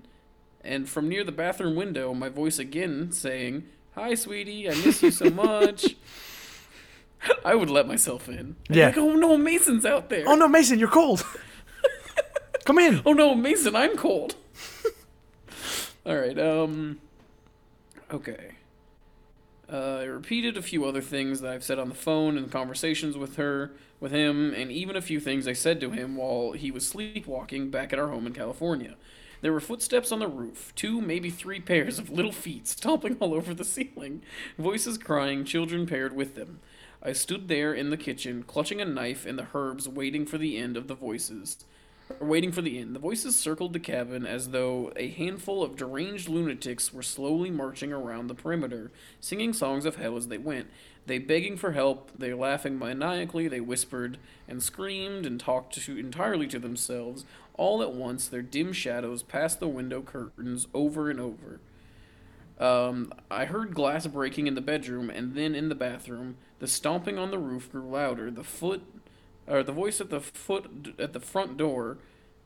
And from near the bathroom window, my voice again saying, Hi, sweetie, I miss you so much. I would let myself in. Yeah. Like, oh no, Mason's out there. Oh no, Mason, you're cold. Come in. Oh no, Mason, I'm cold. All right. Um. Okay. Uh, I repeated a few other things that I've said on the phone and conversations with her, with him, and even a few things I said to him while he was sleepwalking back at our home in California. There were footsteps on the roof, two, maybe three pairs of little feet stomping all over the ceiling, voices crying, children paired with them. I stood there in the kitchen, clutching a knife and the herbs, waiting for the end of the voices waiting for the end. The voices circled the cabin as though a handful of deranged lunatics were slowly marching around the perimeter, singing songs of hell as they went. They begging for help, they laughing maniacally, they whispered and screamed and talked to entirely to themselves. All at once, their dim shadows passed the window curtains over and over. Um, I heard glass breaking in the bedroom and then in the bathroom. The stomping on the roof grew louder. The foot, or the voice at the foot at the front door,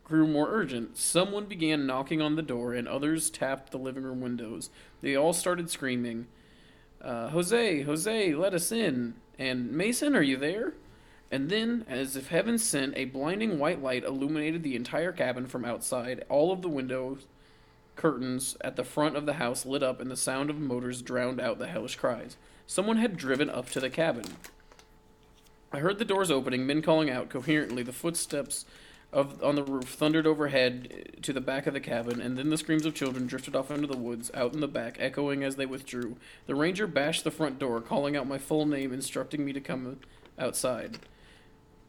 grew more urgent. Someone began knocking on the door, and others tapped the living room windows. They all started screaming, uh, "Jose, Jose, let us in!" And Mason, are you there? And then, as if heaven sent, a blinding white light illuminated the entire cabin from outside. All of the windows curtains at the front of the house lit up and the sound of motors drowned out the hellish cries. Someone had driven up to the cabin. I heard the doors opening, men calling out coherently. The footsteps of on the roof thundered overhead to the back of the cabin, and then the screams of children drifted off into the woods, out in the back, echoing as they withdrew. The ranger bashed the front door, calling out my full name, instructing me to come outside.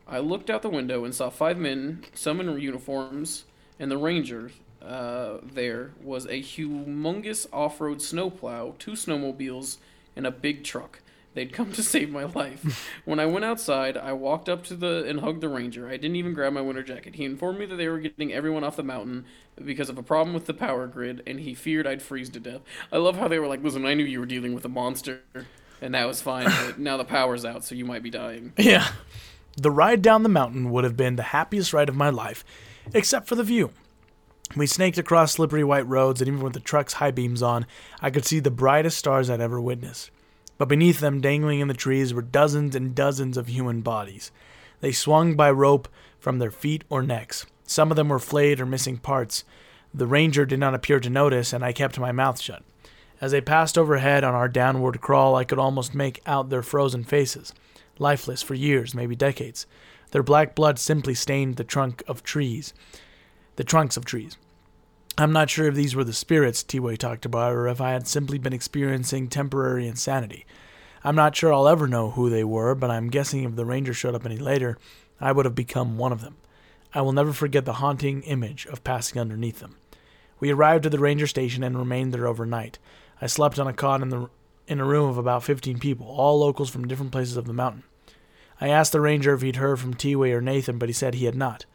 I looked out the window and saw five men, some in uniforms, and the ranger uh, there was a humongous off-road snowplow, two snowmobiles, and a big truck. They'd come to save my life. when I went outside, I walked up to the and hugged the ranger. I didn't even grab my winter jacket. He informed me that they were getting everyone off the mountain because of a problem with the power grid, and he feared I'd freeze to death. I love how they were like, "Listen, I knew you were dealing with a monster, and that was fine. But now the power's out, so you might be dying." Yeah. The ride down the mountain would have been the happiest ride of my life, except for the view. We snaked across slippery white roads, and even with the truck's high beams on, I could see the brightest stars I'd ever witnessed. But beneath them, dangling in the trees, were dozens and dozens of human bodies. They swung by rope from their feet or necks. Some of them were flayed or missing parts. The ranger did not appear to notice, and I kept my mouth shut. As they passed overhead on our downward crawl, I could almost make out their frozen faces. lifeless for years, maybe decades. Their black blood simply stained the trunk of trees, the trunks of trees. I'm not sure if these were the spirits T-Way talked about or if I had simply been experiencing temporary insanity. I'm not sure I'll ever know who they were, but I'm guessing if the ranger showed up any later, I would have become one of them. I will never forget the haunting image of passing underneath them. We arrived at the ranger station and remained there overnight. I slept on a cot in the in a room of about 15 people, all locals from different places of the mountain. I asked the ranger if he'd heard from T-Way or Nathan, but he said he had not.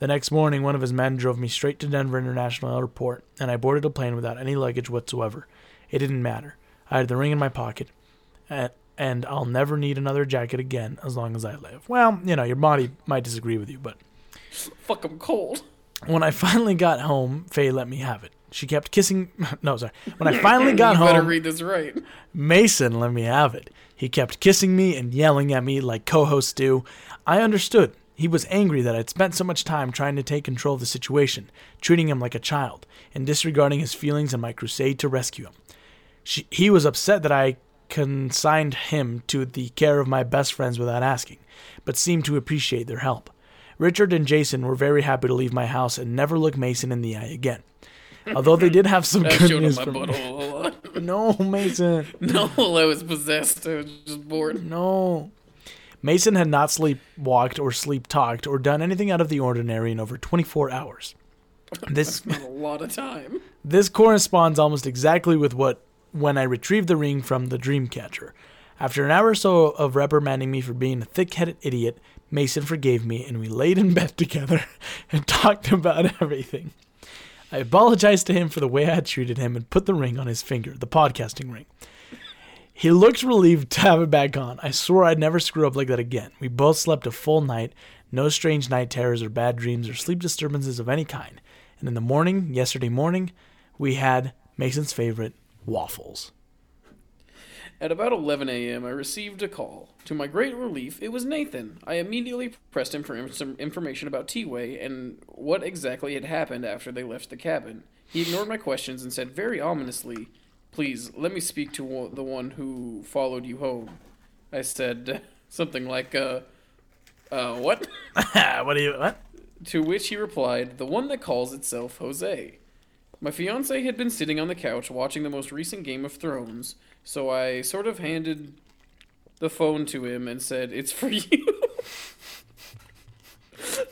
The next morning, one of his men drove me straight to Denver International Airport, and I boarded a plane without any luggage whatsoever. It didn't matter. I had the ring in my pocket, and, and I'll never need another jacket again as long as I live. Well, you know, your body might disagree with you, but Fuck, I'm cold. when I finally got home, Faye let me have it. She kept kissing. No, sorry. When I finally got better home, read this right. Mason let me have it. He kept kissing me and yelling at me like co hosts do. I understood. He was angry that I'd spent so much time trying to take control of the situation, treating him like a child, and disregarding his feelings in my crusade to rescue him. She, he was upset that I consigned him to the care of my best friends without asking, but seemed to appreciate their help. Richard and Jason were very happy to leave my house and never look Mason in the eye again. Although they did have some good news my for me. No, Mason. No, I was possessed. I was just bored. No. Mason had not sleepwalked or sleep talked or done anything out of the ordinary in over 24 hours. This a lot of time. this corresponds almost exactly with what when I retrieved the ring from the Dreamcatcher. After an hour or so of reprimanding me for being a thick-headed idiot, Mason forgave me and we laid in bed together and talked about everything. I apologized to him for the way I had treated him and put the ring on his finger, the podcasting ring. He looked relieved to have it back on. I swore I'd never screw up like that again. We both slept a full night, no strange night terrors or bad dreams or sleep disturbances of any kind. And in the morning, yesterday morning, we had Mason's favorite waffles. At about 11 a.m., I received a call. To my great relief, it was Nathan. I immediately pressed him for some information about T-Way and what exactly had happened after they left the cabin. He ignored my questions and said very ominously, "Please let me speak to the one who followed you home." I said something like, "Uh, uh, what?" what do you what? To which he replied, The one that calls itself Jose. My fiance had been sitting on the couch watching the most recent Game of Thrones, so I sort of handed the phone to him and said, It's for you.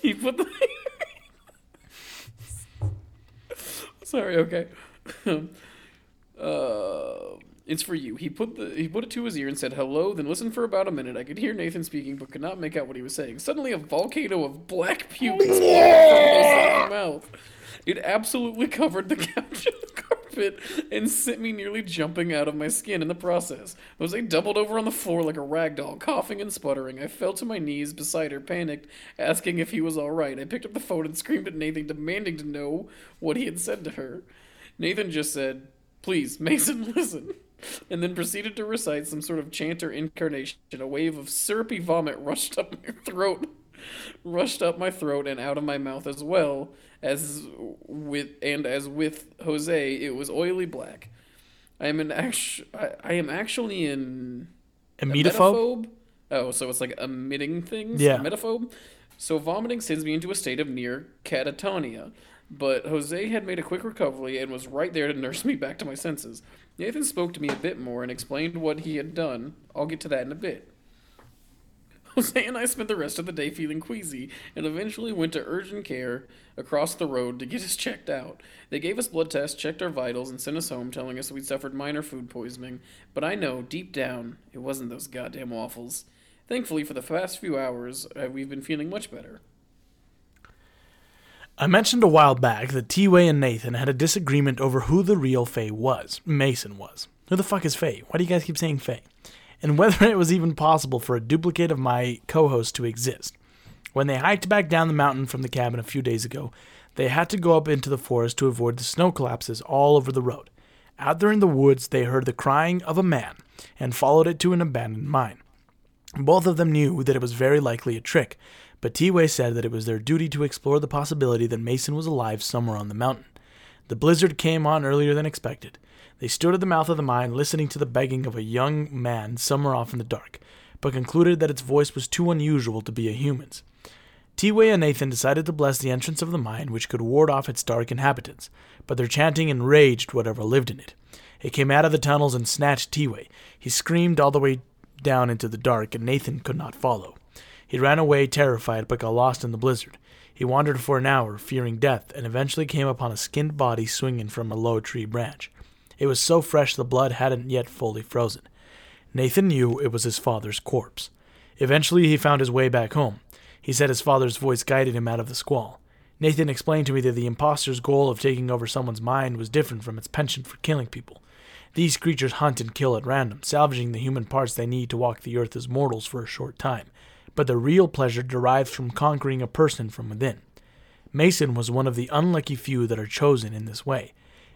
he put the. Sorry, okay. Uh, it's for you. He put the he put it to his ear and said hello. Then listened for about a minute. I could hear Nathan speaking, but could not make out what he was saying. Suddenly, a volcano of black puke exploded from Jose's mouth. It absolutely covered the couch and the carpet and sent me nearly jumping out of my skin in the process. Jose doubled over on the floor like a rag doll, coughing and sputtering. I fell to my knees beside her, panicked, asking if he was all right. I picked up the phone and screamed at Nathan, demanding to know what he had said to her. Nathan just said, Please, Mason, listen. And then proceeded to recite some sort of chant or incarnation. A wave of syrupy vomit rushed up my throat, rushed up my throat and out of my mouth as well as with and as with Jose, it was oily black. I am an actu- I, I am actually in Emetophobe? Oh, so it's like emitting things? Yeah. Emetophobe? So vomiting sends me into a state of near catatonia. But Jose had made a quick recovery and was right there to nurse me back to my senses. Nathan spoke to me a bit more and explained what he had done. I'll get to that in a bit. Jose and I spent the rest of the day feeling queasy and eventually went to urgent care across the road to get us checked out. They gave us blood tests, checked our vitals, and sent us home telling us we'd suffered minor food poisoning. But I know, deep down, it wasn't those goddamn waffles. Thankfully, for the past few hours, uh, we've been feeling much better. I mentioned a while back that T-Way and Nathan had a disagreement over who the real Faye was. Mason was. Who the fuck is Faye? Why do you guys keep saying Faye? And whether it was even possible for a duplicate of my co-host to exist. When they hiked back down the mountain from the cabin a few days ago, they had to go up into the forest to avoid the snow collapses all over the road. Out there in the woods, they heard the crying of a man and followed it to an abandoned mine. Both of them knew that it was very likely a trick, but T-Way said that it was their duty to explore the possibility that Mason was alive somewhere on the mountain. The blizzard came on earlier than expected. They stood at the mouth of the mine listening to the begging of a young man somewhere off in the dark. but concluded that its voice was too unusual to be a human's. T-Way and Nathan decided to bless the entrance of the mine, which could ward off its dark inhabitants, but their chanting enraged whatever lived in it. It came out of the tunnels and snatched T-Way. He screamed all the way down into the dark, and Nathan could not follow. He ran away terrified, but got lost in the blizzard. He wandered for an hour, fearing death, and eventually came upon a skinned body swinging from a low tree branch. It was so fresh the blood hadn't yet fully frozen. Nathan knew it was his father's corpse. Eventually, he found his way back home. He said his father's voice guided him out of the squall. Nathan explained to me that the impostor's goal of taking over someone's mind was different from its penchant for killing people. These creatures hunt and kill at random, salvaging the human parts they need to walk the earth as mortals for a short time, but the real pleasure derives from conquering a person from within. Mason was one of the unlucky few that are chosen in this way,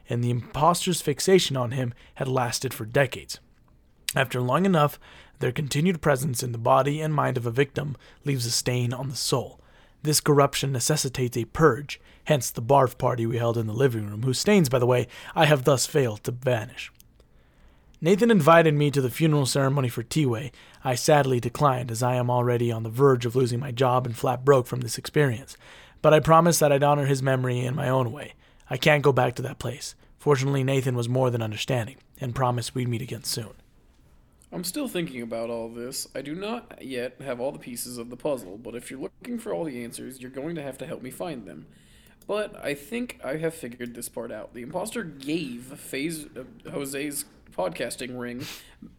and the impostor's fixation on him had lasted for decades. After long enough, their continued presence in the body and mind of a victim leaves a stain on the soul. This corruption necessitates a purge, hence the barf party we held in the living room, whose stains, by the way, I have thus failed to banish. Nathan invited me to the funeral ceremony for T-Way. I sadly declined, as I am already on the verge of losing my job and flat broke from this experience. But I promised that I'd honor his memory in my own way. I can't go back to that place. Fortunately, Nathan was more than understanding, and promised we'd meet again soon. I'm still thinking about all this. I do not yet have all the pieces of the puzzle, but if you're looking for all the answers, you're going to have to help me find them. But I think I have figured this part out. The imposter gave Phase uh, Jose's podcasting ring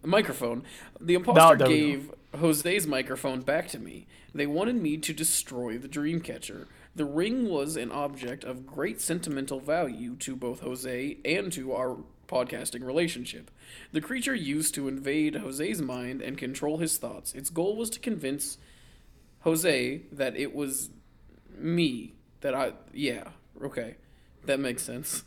microphone. The imposter go. gave Jose's microphone back to me. They wanted me to destroy the Dreamcatcher. The ring was an object of great sentimental value to both Jose and to our podcasting relationship. The creature used to invade Jose's mind and control his thoughts. Its goal was to convince Jose that it was me. That I. Yeah, okay. That makes sense.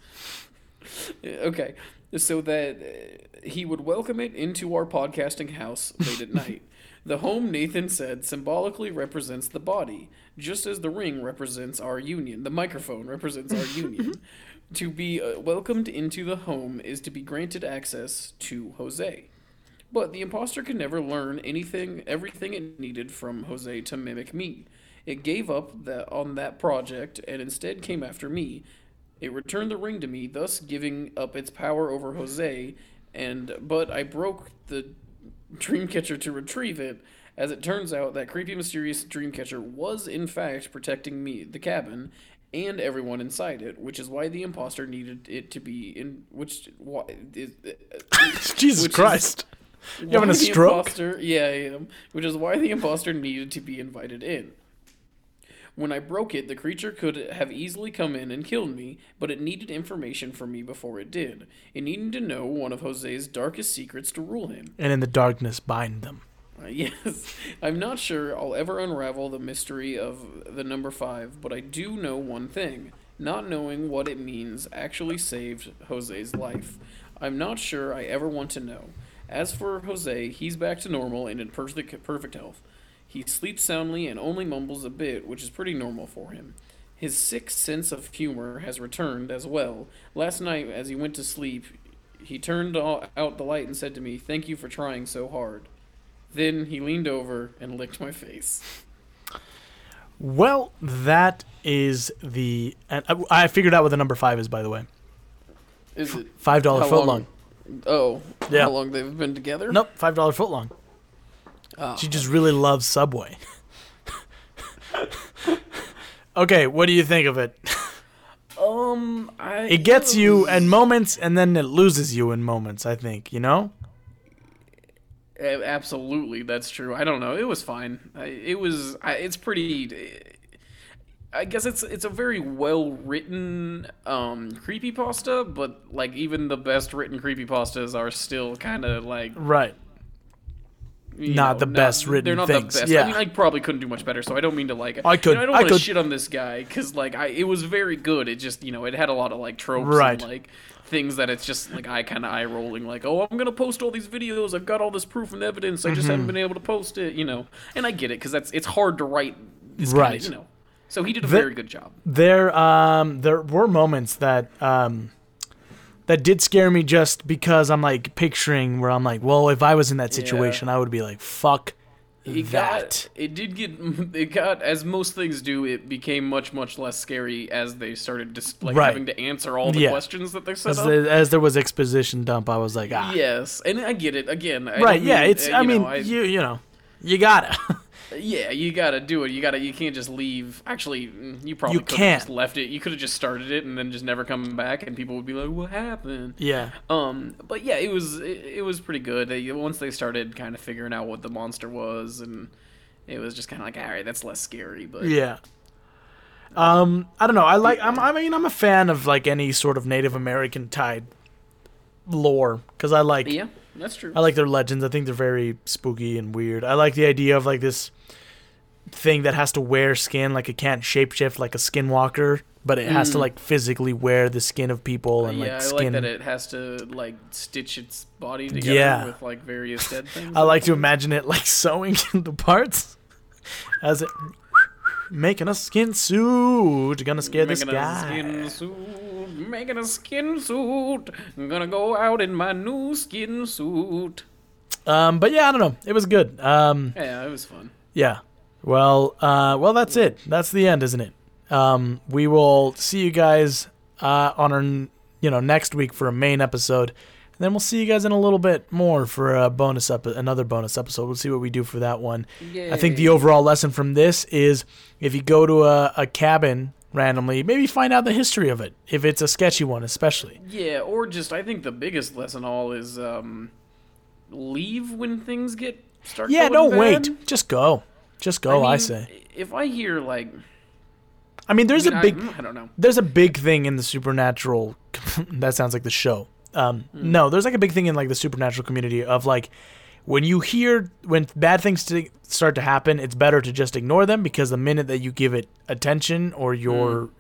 okay. So that uh, he would welcome it into our podcasting house late at night. The home, Nathan said, symbolically represents the body, just as the ring represents our union. The microphone represents our union. To be uh, welcomed into the home is to be granted access to Jose. But the imposter could never learn anything, everything it needed from Jose to mimic me. It gave up that on that project and instead came after me. It returned the ring to me, thus giving up its power over Jose. And but I broke the Dreamcatcher to retrieve it. As it turns out, that creepy, mysterious Dreamcatcher was in fact protecting me, the cabin, and everyone inside it, which is why the imposter needed it to be in. Which why is uh, Jesus Which is- Christ. You having a stroke? Imposter, yeah, I am. Which is why the imposter needed to be invited in. When I broke it, the creature could have easily come in and killed me, but it needed information from me before it did. It needed to know one of Jose's darkest secrets to rule him. And in the darkness bind them. Uh, yes, I'm not sure I'll ever unravel the mystery of the number five, but I do know one thing. Not knowing what it means actually saved Jose's life. I'm not sure I ever want to know. As for Jose, he's back to normal and in perfect, perfect health. He sleeps soundly and only mumbles a bit, which is pretty normal for him. His sick sense of humor has returned as well. Last night, as he went to sleep, he turned out the light and said to me, Thank you for trying so hard. Then he leaned over and licked my face. Well, that is the. And I figured out what the number five is, by the way. Is it Five dollar How foot long? long. Oh, Yeah. how long they've been together? Nope, five dollar foot long. Oh. She just really loves Subway. okay, what do you think of it? Um, I It gets you in moments, and then it loses you in moments. I think you know. Absolutely, that's true. I don't know. It was fine. It was. It's pretty. I guess it's it's a very well written um creepy pasta, but like even the best written creepy pastas are still kind of like Right. Not the best written They're not things, the best. yeah. I mean, I probably couldn't do much better, so I don't mean to like. I could- You know, I don't want to shit on this guy because like I it was very good. It just you know it had a lot of like tropes Right. and like things that it's just like I kind of eye rolling like oh I'm gonna post all these videos. I've got all this proof and evidence. I just Mm-hmm. haven't been able to post it. You know, and I get it because that's it's hard to write. This Right. you know. So he did a The- very good job. There, um, there were moments that, um, that did scare me just because I'm like picturing where I'm like, well, if I was in that Yeah. situation, I would be like, fuck it that. got it did get it got as most things do it became much much less scary as they started just like Right. having to answer all the Yeah. questions that they set as, up the, as there was exposition dump, I was like, ah, yes and i get it again I right, yeah. mean, It's. uh, I mean, know, I- you you know, you gotta. yeah you gotta do it you gotta you can't just leave actually you probably You could have just can't. left it you could have just started it and then just never come back and people would be like what happened yeah. Um, but yeah, it was it, it was pretty good. They, once they started kind of figuring out what the monster was, and it was just kind of like, all right, that's less scary. But Yeah. Um, I don't know. I like. I'm. I mean, I'm a fan of like any sort of Native American tied lore because I like. yeah, that's true. I like their legends. I think they're very spooky and weird. I like the idea of like this thing that has to wear skin, like it can't shapeshift like a skinwalker, but it has to like physically wear the skin of people and Mm. yeah, like I like that it has to like stitch its body together Yeah. with like various dead things. I like to imagine it like sewing the parts as it making a skin suit. Gonna scare this guy. making a skin suit, making a skin suit. I'm gonna go out in my new skin suit. Um, but yeah, I don't know. It was good. Um, Yeah, it was fun. yeah. Well, uh, well, that's it. That's the end, isn't it? Um, we will see you guys uh, on our, you know, next week for a main episode, and then we'll see you guys in a little bit more for a bonus up, another bonus episode. We'll see what we do for that one. I think the overall lesson from this is if you go to a, a cabin randomly, maybe find out the history of it. If it's a sketchy one, especially. Yeah, or just I think the biggest lesson all is um, leave when things get start. Yeah, going don't bad. wait. Just go. Just go. I, mean, say. if I hear like, I mean, there's I mean, a big. I, I don't know. there's a big thing in the supernatural that sounds like the show um, Hmm. no there's like a big thing in like the supernatural community of like when you hear when bad things to start to happen it's better to just ignore them because the minute that you give it attention or your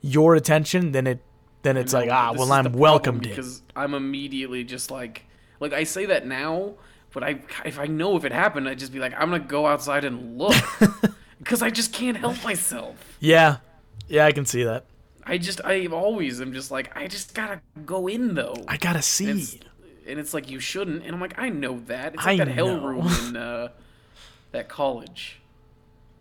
your attention then it then it's. Like ah well i'm welcomed in because I'm immediately just like, like I say that now, but I if I know if it happened, I'd just be like, I'm gonna go outside and look because I just can't help myself. yeah yeah i can see that I just I always am just like I just gotta go in though. i gotta see It's- and it's like you shouldn't, and I'm like I know that. It's I like that hell know. room in uh, that college.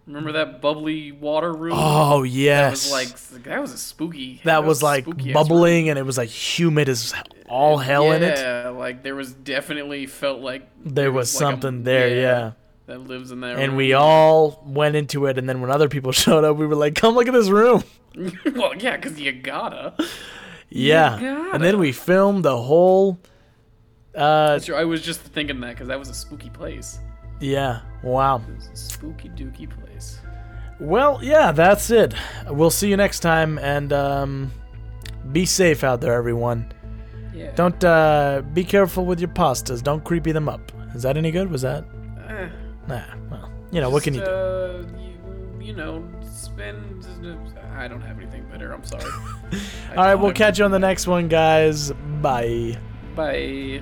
Remember that bubbly water room? oh That yes was like that was a spooky. that was a like bubbling and it was like humid as all hell room. in it Yeah, like there was definitely felt like there was like a- something there yeah. That lives in there. and we all went into it and then when other people showed up we were like come look at this room well, yeah, because you gotta. yeah gotta. and then we filmed the whole uh That's true. I was just thinking that because that was a spooky place. yeah wow spooky dooky place. well yeah that's it we'll see you next time and um be safe out there everyone Yeah. don't uh be careful with your pastas don't creepy them up is that any good was that Eh, nah well you know what can you do Uh, you, you know, spend. I don't have anything better. I'm sorry. all right we'll catch you on the next one guys bye Bye.